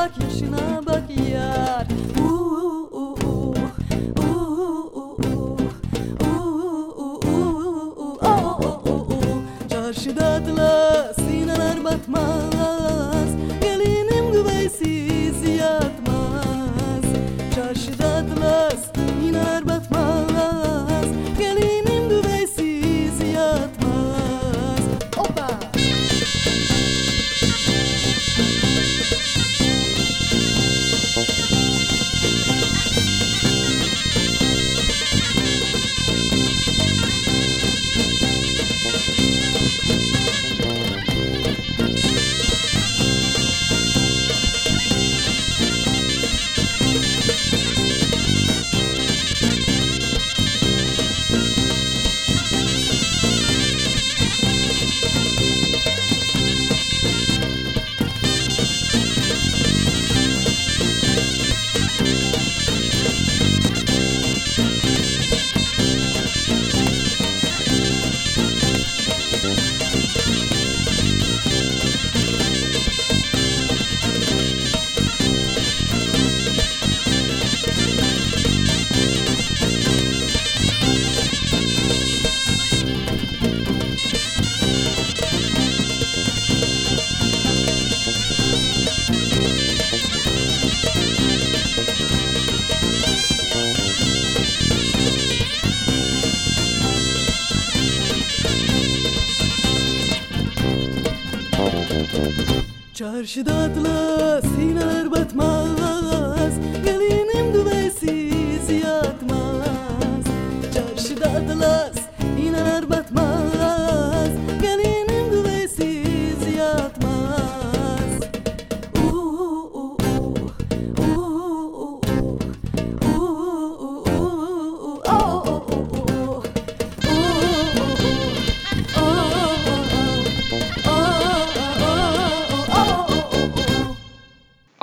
bak yaşına bak yar Çarşıda atlas, sinalar batmaz Karşıda atlar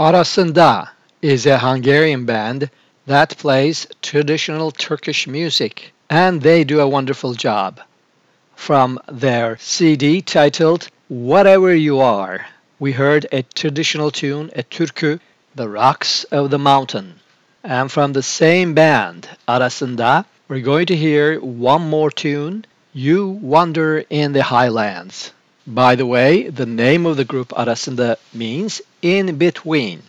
Arasında is a Hungarian band that plays traditional Turkish music, and they do a wonderful job. From their CD titled Whatever You Are, we heard a traditional tune, a türkü, The Rocks of the Mountain. And from the same band, Arasında, we're going to hear one more tune, You Wander in the Highlands. By the way, the name of the group Arasında means in between.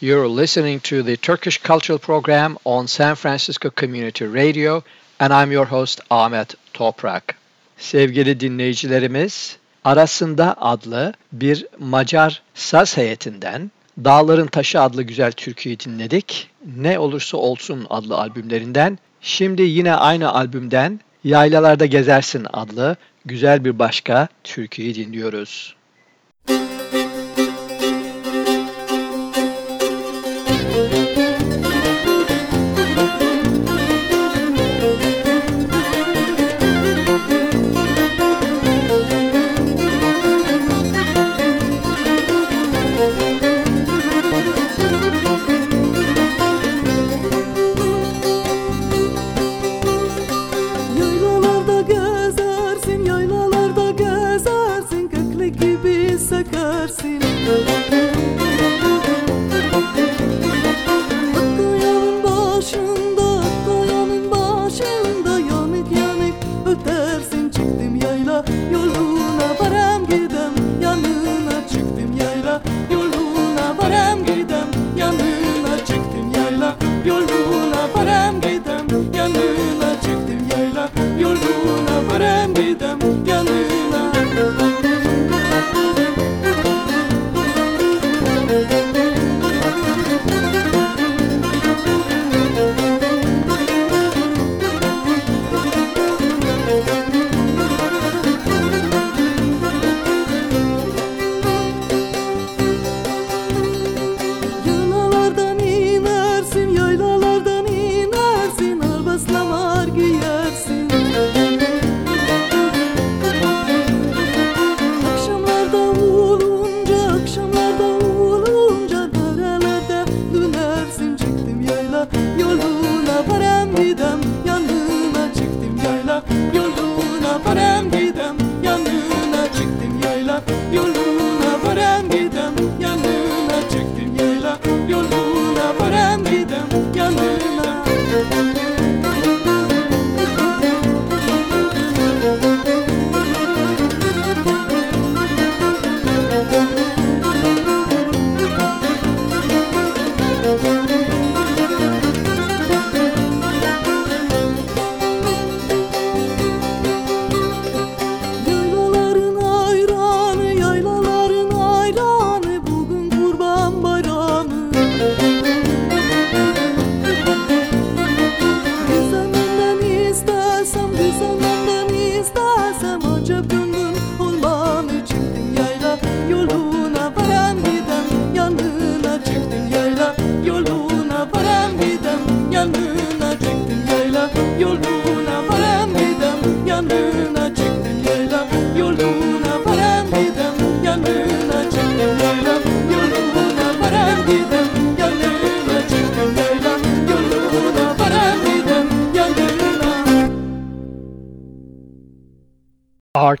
You're listening to the Turkish Cultural Program on San Francisco Community Radio and I'm your host Ahmet Toprak. Sevgili dinleyicilerimiz, Arasında adlı bir Macar saz heyetinden Dağların Taşı adlı güzel türküyü dinledik. Ne olursa olsun adlı albümlerinden. Şimdi yine aynı albümden Yaylalarda Gezersin adlı güzel bir başka türküyü dinliyoruz. Yaylalarda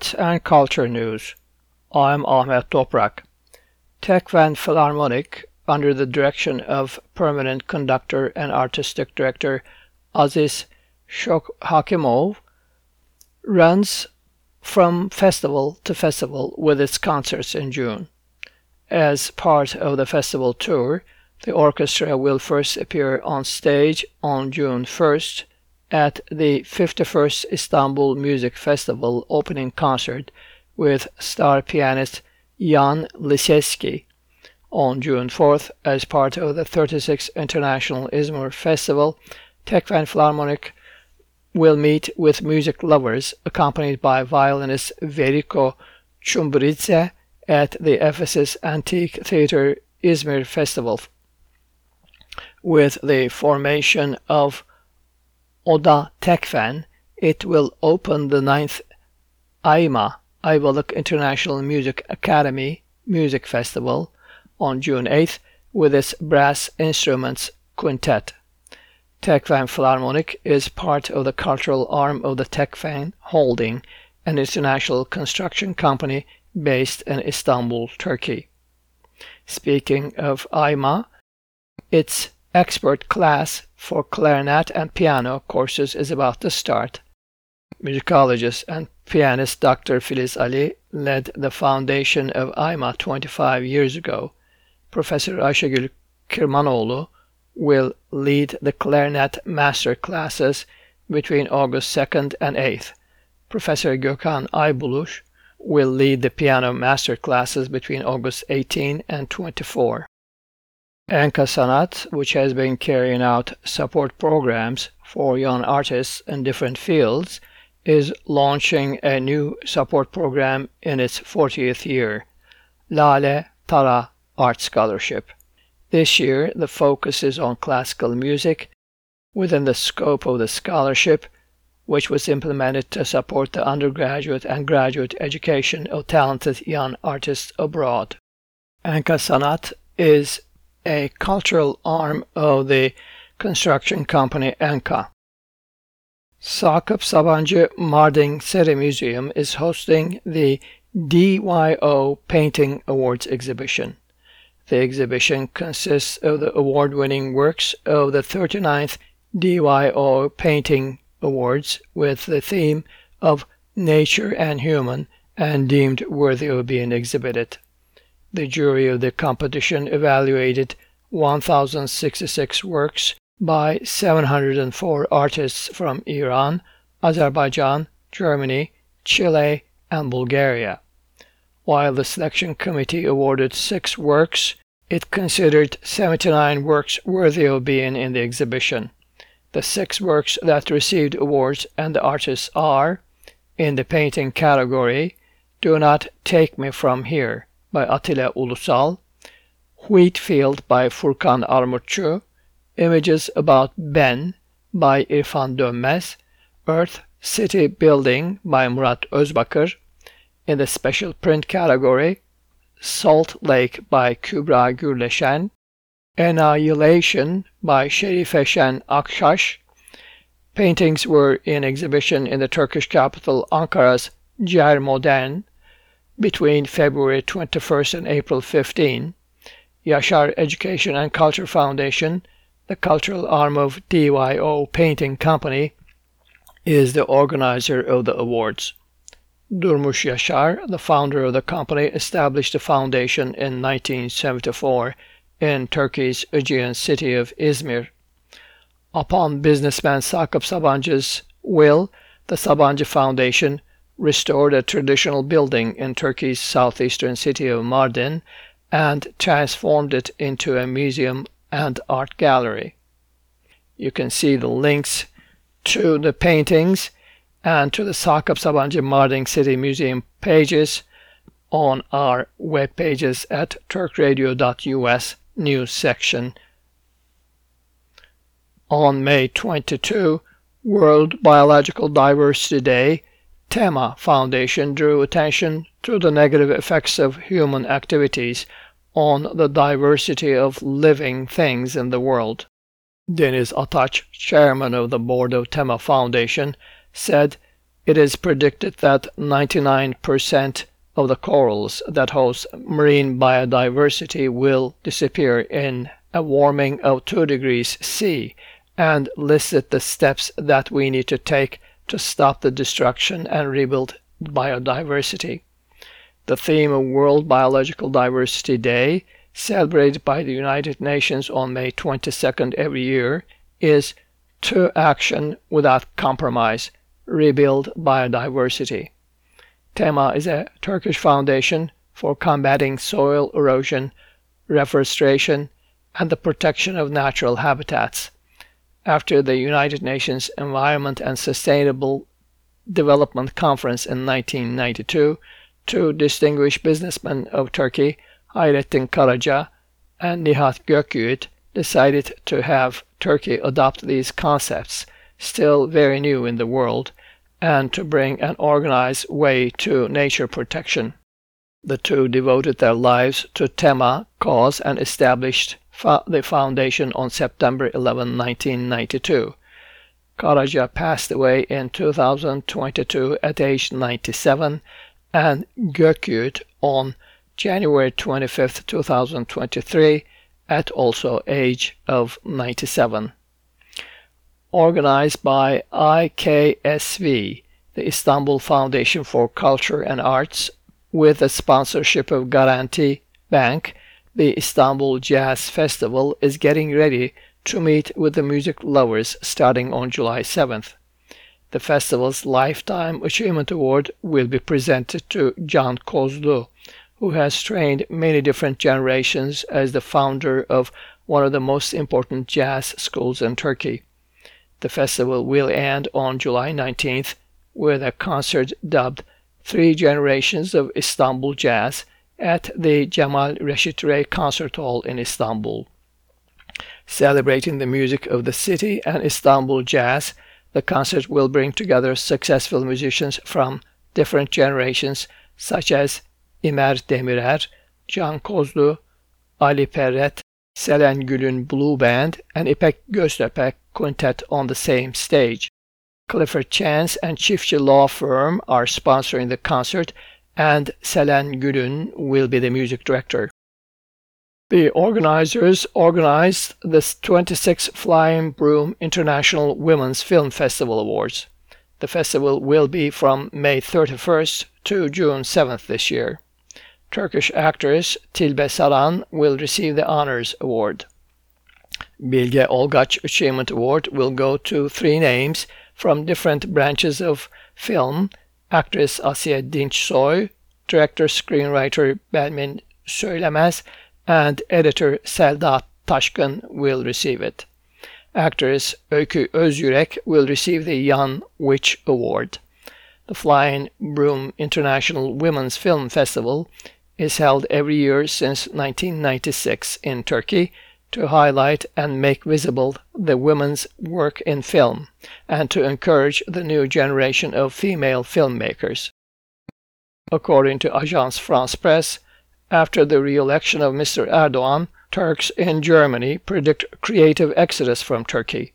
Arts and Culture News. I'm Ahmet Toprak. Tekfen Philharmonic, under the direction of permanent conductor and artistic director Aziz Shok Hakimov, runs from festival to festival with its concerts in June. As part of the festival tour, the orchestra will first appear on stage on June 1st at the 51st Istanbul Music Festival opening concert with star pianist Jan Lisiecki. On June 4th, as part of the 36th International Izmir Festival, Tekfen Philharmonic will meet with music lovers accompanied by violinist Veriko Tchumburidze at the Ephesus Antique Theatre Izmir Festival with the formation of Oda Tekfen, it will open the ninth AIMA, Ayvalık International Music Academy Music Festival, on June 8th with its brass instruments quintet. Tekfen Philharmonic is part of the cultural arm of the Tekfen Holding, an international construction company based in Istanbul, Turkey. Speaking of AIMA, its expert class for clarinet and piano courses is about to start. Musicologist and pianist Dr. Filiz Ali led the foundation of IMA 25 years ago. Professor Ayşegül Kirmanoğlu will lead the clarinet master classes between August 2nd and 8th. Professor Gökhan Aybuluş will lead the piano master classes between August 18 and 24. Enka Sanat, which has been carrying out support programs for young artists in different fields, is launching a new support program in its 40th year, Lale Tara Art Scholarship. This year, the focus is on classical music within the scope of the scholarship, which was implemented to support the undergraduate and graduate education of talented young artists abroad. Enka Sanat is a cultural arm of the construction company Enka. Sakıp Sabancı Mardin City Museum is hosting the DYO Painting Awards exhibition. The exhibition consists of the award winning works of the 39th DYO Painting Awards with the theme of Nature and Human and deemed worthy of being exhibited. The jury of the competition evaluated 1,066 works by 704 artists from Iran, Azerbaijan, Germany, Chile, and Bulgaria. While the selection committee awarded six works, it considered 79 works worthy of being in the exhibition. The six works that received awards and the artists are, in the painting category, Do Not Take Me From Here by Attila Ulusal, Wheat Field by Furkan Armutçu, Images About Ben by İrfan Dönmez, Earth City Building by Murat Özbakır, in the special print category, Salt Lake by Kübra Gürleşen, Annihilation by Şerifeşen Akşaş. Paintings were in exhibition in the Turkish capital Ankara's Cer Modern between February 21st and April 15. Yashar Education and Culture Foundation, the cultural arm of DYO Painting Company, is the organizer of the awards. Durmuş Yashar, the founder of the company, established the foundation in 1974 in Turkey's Aegean city of Izmir. Upon businessman Sakıp Sabancı's will, the Sabancı Foundation restored a traditional building in Turkey's southeastern city of Mardin and transformed it into a museum and art gallery. You can see the links to the paintings and to the Sakıp Sabancı Mardin City Museum pages on our web pages at turkradio.us news section. On May 22, World Biological Diversity Day, TEMA Foundation drew attention to the negative effects of human activities on the diversity of living things in the world. Deniz Ataç, chairman of the board of Tema Foundation, said It is predicted that 99% of the corals that host marine biodiversity will disappear in a warming of 2 degrees C and listed the steps that we need to take to stop the destruction and rebuild biodiversity. The theme of World Biological Diversity Day, celebrated by the United Nations on May 22nd every year, is to action without compromise, rebuild biodiversity. TEMA is a Turkish foundation for combating soil erosion, reforestation, and the protection of natural habitats. After the United Nations Environment and Sustainable Development Conference in 1992, two distinguished businessmen of Turkey, Hayrettin Karaca and Nihat Gökyiğit, decided to have Turkey adopt these concepts, still very new in the world, and to bring an organized way to nature protection. The two devoted their lives to Tema cause and established the foundation on September 11, 1992. Karaca passed away in 2022 at age 97 and Gökyiğit on January 25, 2023 at also age of 97 organized by IKSV, the Istanbul Foundation for Culture and Arts, with the sponsorship of Garanti Bank, the Istanbul Jazz Festival is getting ready to meet with the music lovers starting on July 7th. The festival's Lifetime Achievement Award will be presented to Can Kozlu, who has trained many different generations as the founder of one of the most important jazz schools in Turkey. The festival will end on July 19th with a concert dubbed Three Generations of Istanbul Jazz at the Cemal Reşit Rey Concert Hall in Istanbul. Celebrating the music of the city and Istanbul jazz, the concert will bring together successful musicians from different generations such as İmer Demirer, Can Kozlu, Ali Perret, Selen Gül'ün Blue Band, and İpek Göztepe Quintet on the same stage. Clifford Chance and Çiftçi Law Firm are sponsoring the concert, and Selen Gül'ün will be the music director. The organizers organized the 26th Flying Broom International Women's Film Festival Awards. The festival will be from May 31st to June 7th this year. Turkish actress Tilbe Saran will receive the Honors Award. Bilge Olgaç Achievement Award will go to three names from different branches of film actress Asiye Dinçsoy, director screenwriter Belmin Söylemez, and editor Selda Taşkın will receive it. Actress Öykü Özyürek will receive the Young Witch Award. The Flying Broom International Women's Film Festival is held every year since 1996 in Turkey to highlight and make visible the women's work in film and to encourage the new generation of female filmmakers. According to Agence France Presse, after the re-election of Mr. Erdogan, Turks in Germany predict creative exodus from Turkey.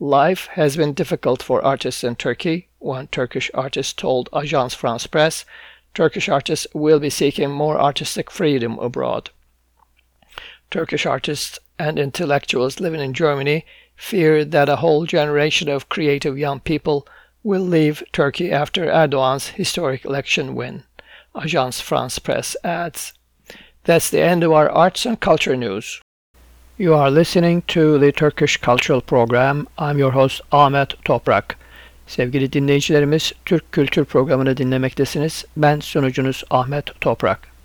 Life has been difficult for artists in Turkey, one Turkish artist told Agence France Presse. Turkish artists will be seeking more artistic freedom abroad. Turkish artists and intellectuals living in Germany fear that a whole generation of creative young people will leave Turkey after Erdogan's historic election win. Agence France Presse adds. That's the end of our arts and culture news. You are listening to the Turkish Cultural Program. I'm your host Ahmet Toprak. Sevgili dinleyicilerimiz, Türk Kültür Programı'nı dinlemektesiniz. Ben sunucunuz Ahmet Toprak.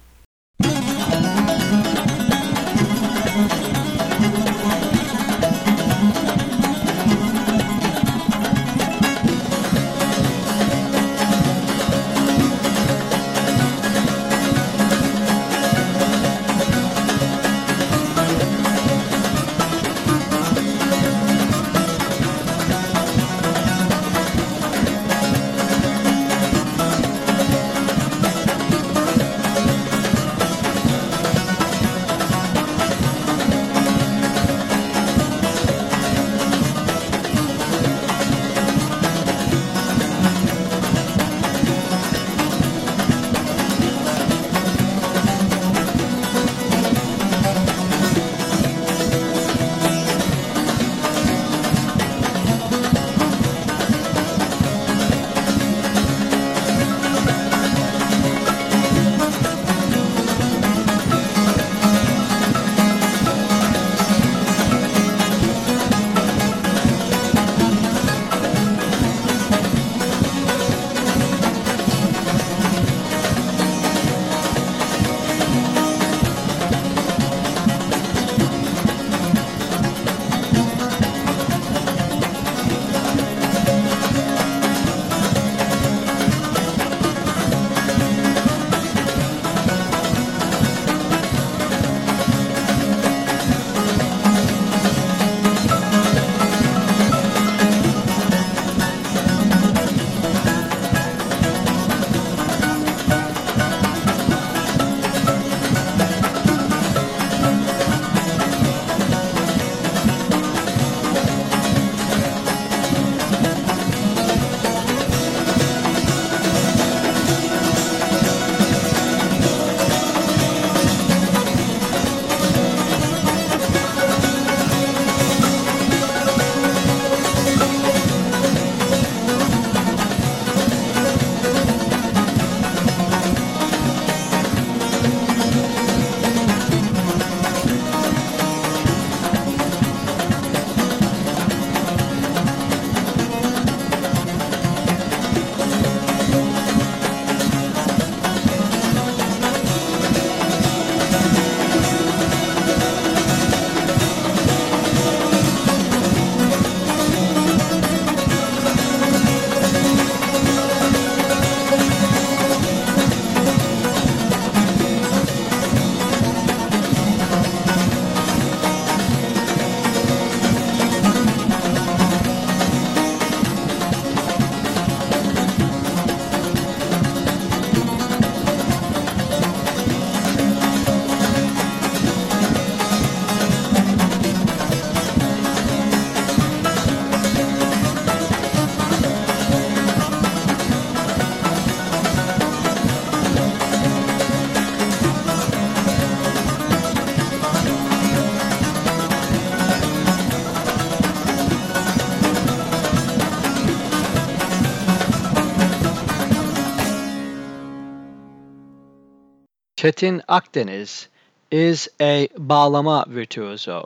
Çetin Akdeniz is a bağlama virtuoso.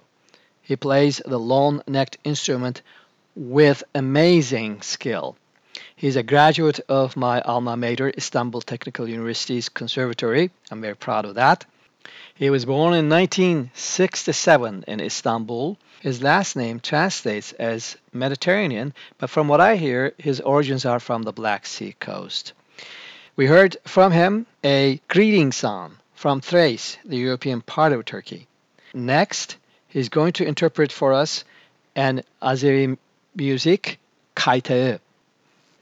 He plays the long-necked instrument with amazing skill. He's a graduate of my alma mater, Istanbul Technical University's Conservatory. I'm very proud of that. He was born in 1967 in Istanbul. His last name translates as Mediterranean, but from what I hear, his origins are from the Black Sea coast. We heard from him a greeting song from Thrace, the European part of Turkey. Next, he's going to interpret for us an Azeri music, kaytağı.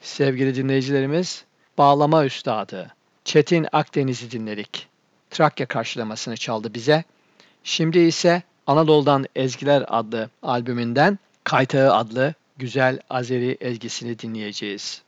Sevgili dinleyicilerimiz, bağlama üstadı Çetin Akdeniz'i dinledik. Trakya karşılamasını çaldı bize. Şimdi ise Anadolu'dan Ezgiler adlı albümünden Kaytağı adlı güzel Azeri ezgisini dinleyeceğiz.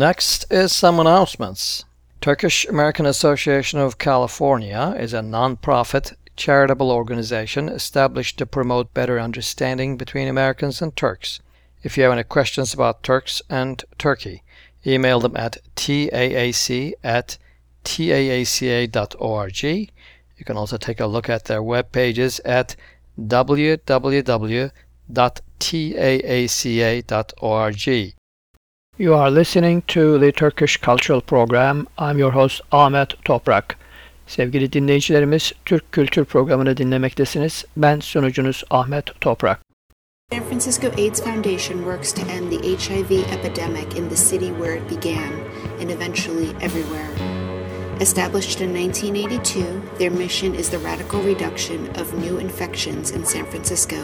Next is some announcements. Turkish American Association of California is a non-profit charitable organization established to promote better understanding between Americans and Turks. If you have any questions about Turks and Turkey, email them at taac at taaca.org. You can also take a look at their web pages at www.taaca.org. You are listening to the Turkish Cultural Program. I'm your host Ahmet Toprak. Sevgili dinleyicilerimiz, Türk Kültür Programı'nı dinlemektesiniz. Ben sunucunuz Ahmet Toprak. San Francisco AIDS Foundation works to end the HIV epidemic in the city where it began and eventually everywhere. Established in 1982, their mission is the radical reduction of new infections in San Francisco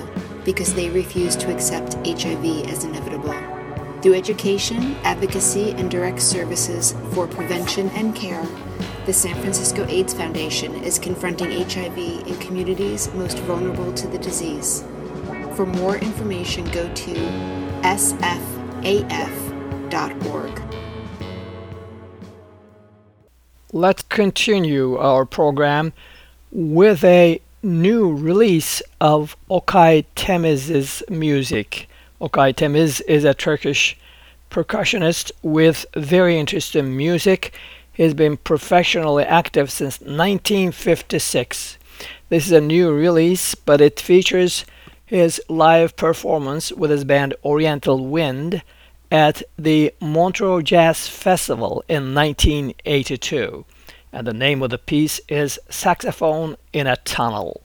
because they refuse to accept HIV as inevitable. Through education, advocacy, and direct services for prevention and care, the San Francisco AIDS Foundation is confronting HIV in communities most vulnerable to the disease. For more information, go to sfaf.org. Let's continue our program with a new release of Okay Temiz's music. Okay Temiz is a Turkish percussionist with very interesting music. He's been professionally active since 1956. This is a new release, but it features his live performance with his band Oriental Wind at the Montreux Jazz Festival in 1982. And the name of the piece is Saxophone in a Tunnel.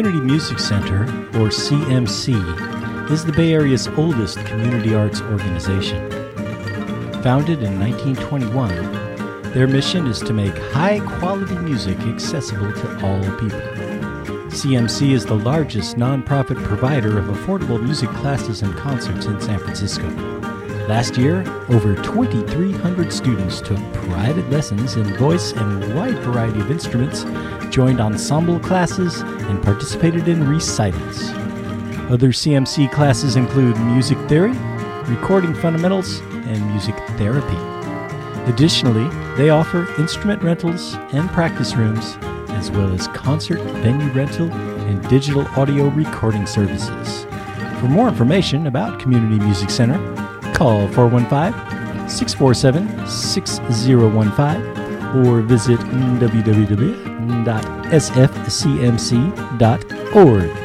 Community Music Center, or CMC, is the Bay Area's oldest community arts organization. Founded in 1921, their mission is to make high quality music accessible to all people. CMC is the largest nonprofit provider of affordable music classes and concerts in San Francisco. Last year, over 2,300 students took private lessons in voice and a wide variety of instruments, joined ensemble classes, and participated in recitals. Other CMC classes include music theory, recording fundamentals, and music therapy. Additionally, they offer instrument rentals and practice rooms, as well as concert venue rental and digital audio recording services. For more information about Community Music Center, call 415 647 6015 or visit www.sfcmc.org.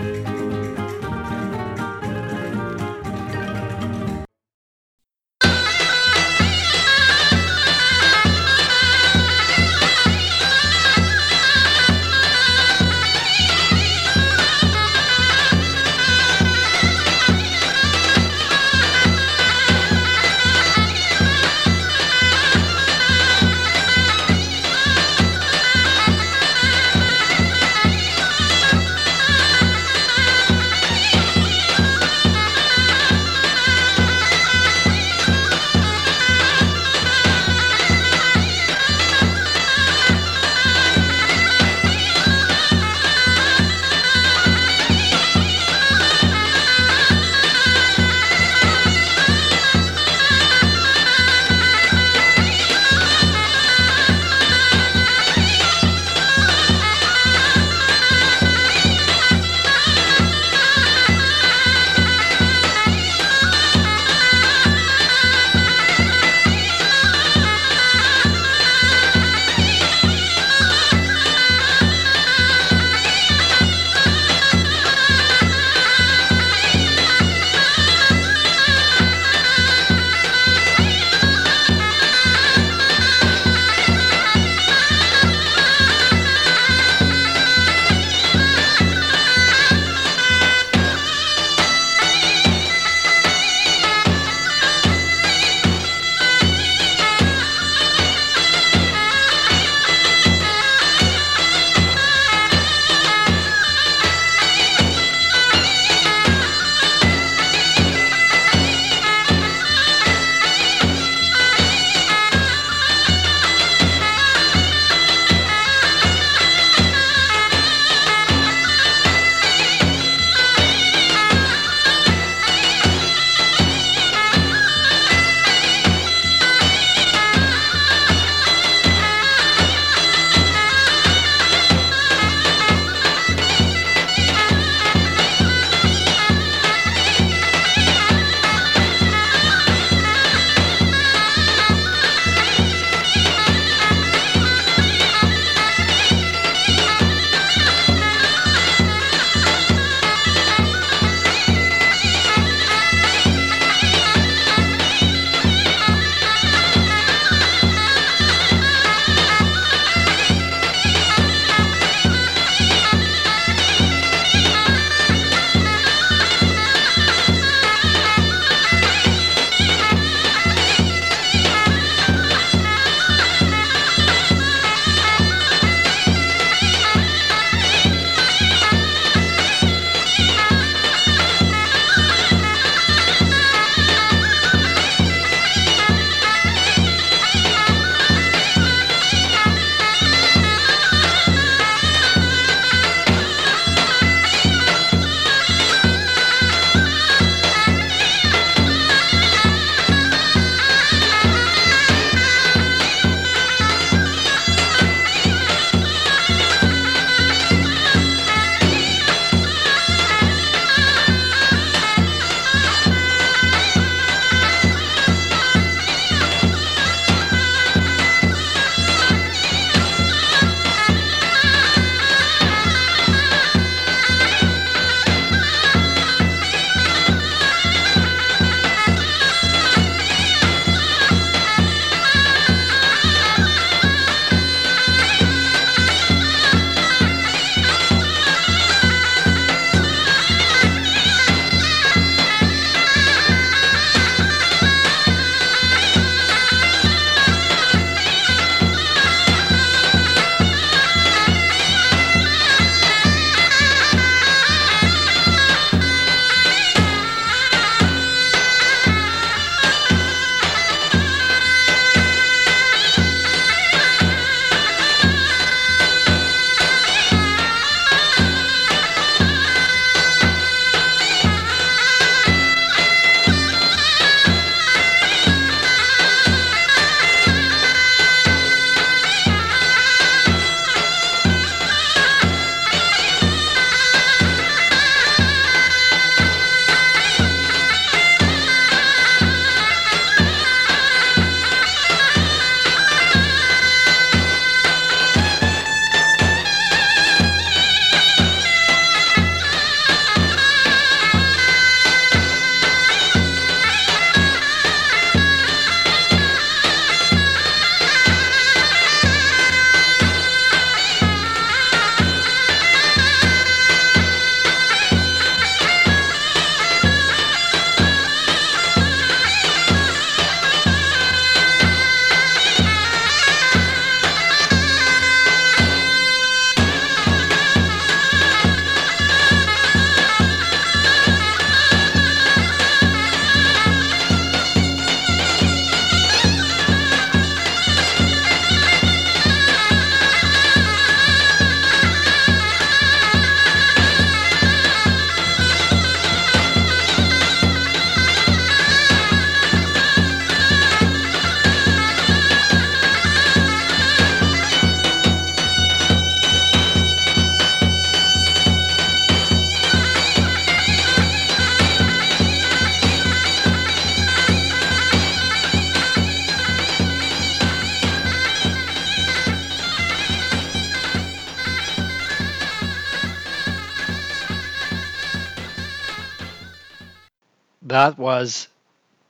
was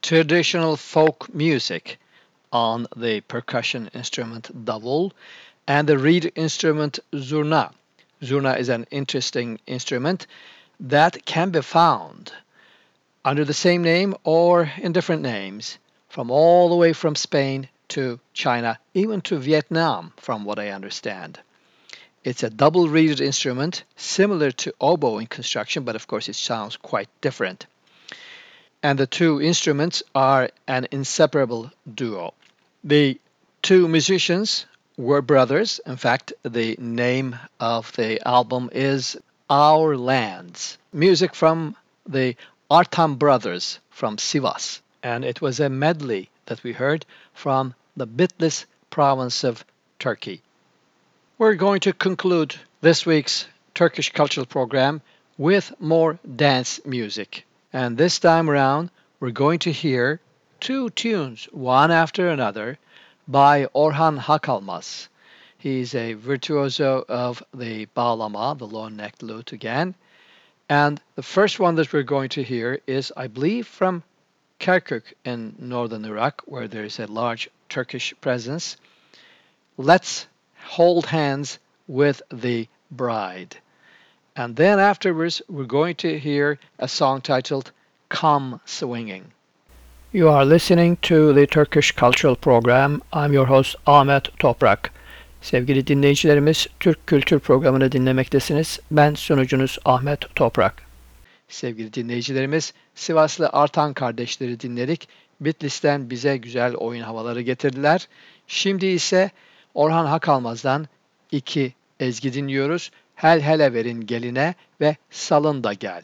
traditional folk music on the percussion instrument davul and the reed instrument zurna. Zurna is an interesting instrument that can be found under the same name or in different names from all the way from Spain to China, even to Vietnam, from what I understand. It's a double reeded instrument, similar to oboe in construction, but of course it sounds quite different. And the two instruments are an inseparable duo. The two musicians were brothers. In fact, the name of the album is Our Lands. Music from the Artan brothers from Sivas. And it was a medley that we heard from the Bitlis province of Turkey. We're going to conclude this week's Turkish cultural program with more dance music. And this time around, we're going to hear two tunes, one after another, by Orhan Hakalmaz. He's a virtuoso of the bağlama, the long-necked lute again. And the first one that we're going to hear is, I believe, from Kirkuk in northern Iraq, where there's a large Turkish presence. Let's hold hands with the bride. And then afterwards, we're going to hear a song titled Come Swinging. You are listening to the Turkish Cultural Program. I'm your host Ahmet Toprak. Sevgili dinleyicilerimiz, Türk Kültür Programı'nı dinlemektesiniz. Ben sunucunuz Ahmet Toprak. Sevgili dinleyicilerimiz, Sivaslı Artan kardeşleri dinledik. Bitlis'ten bize güzel oyun havaları getirdiler. Şimdi ise Orhan Hakalmaz'dan iki ezgi dinliyoruz. Hel hele verin geline ve salın da gel.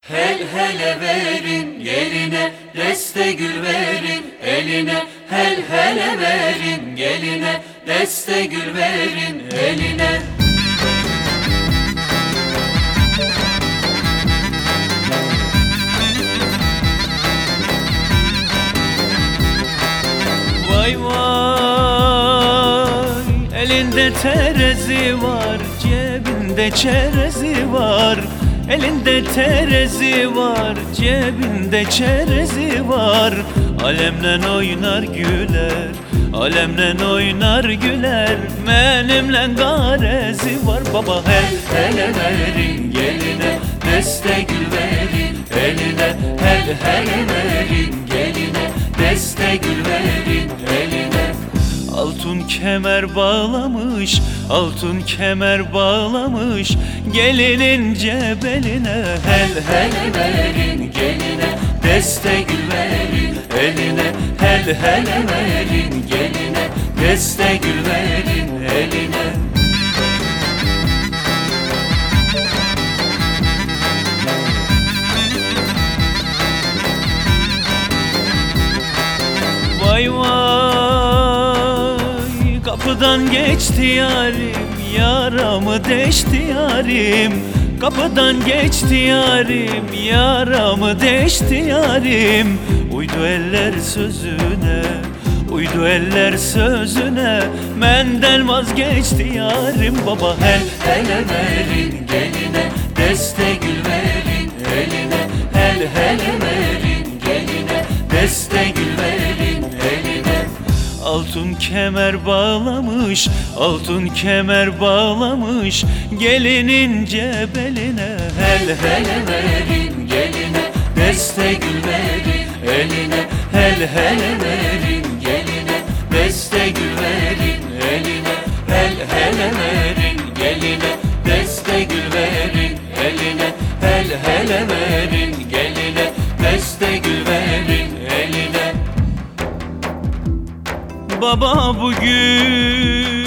Hel hele verin geline, deste gül verin eline. Hel hele verin geline, deste gül verin eline. Vay vay Elinde terezi var Cebinde çerezi var Elinde terezi var Cebinde çerezi var. Alemle oynar güler Alemle oynar güler. Benimle garezi var. Baba hel hele verin geline Deste gül verin. Eline Hel hele verin geline Deste gül verin. Eline Altın kemer bağlamış, altın kemer bağlamış Gelinin cebeline. Hel hel verin geline Deste gül verin eline. Hel hel verin geline Deste gül verin eline. Vay vay Kapıdan geçti yarim Yaramı deşti yarim. Kapıdan geçti yarim Yaramı deşti yarim. Uydu eller sözüne Uydu eller sözüne. Menden vazgeçti yarim Baba hel hele verin geline Deste gül verin eline. Hel hele verin geline Deste gül verin Altın kemer bağlamış, altın kemer bağlamış Gelinin cebeline. Hel hele verin geline Deste gül verin eline. Hel hele verin geline Deste gül verin eline. Hel hele verin geline Deste gül verin eline. Hel hele verin Baba bugün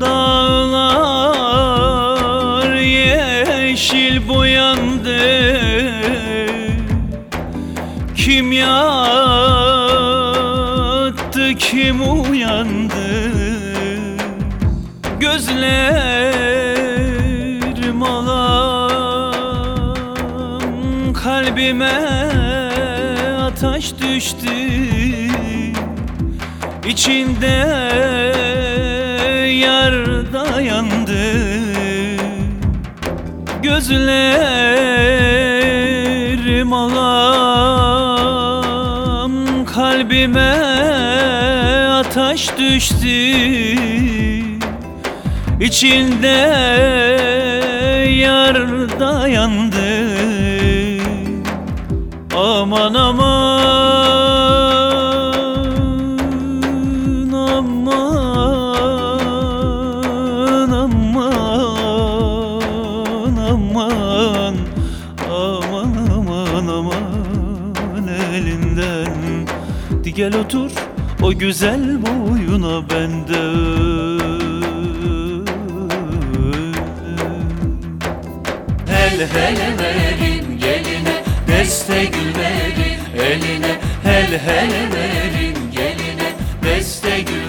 dağlar yeşil boyandı. Kim yattı kim uyandı? Gözlerim alan kalbime ateş düştü içinde yar dayandı. Gözlerim alam kalbime ateş düştü. İçinde yar dayandı. Aman aman. benden Di gel otur o güzel boyuna bende. Hele hele verin geline Deste gül verin eline. Hele hele verin geline Deste gül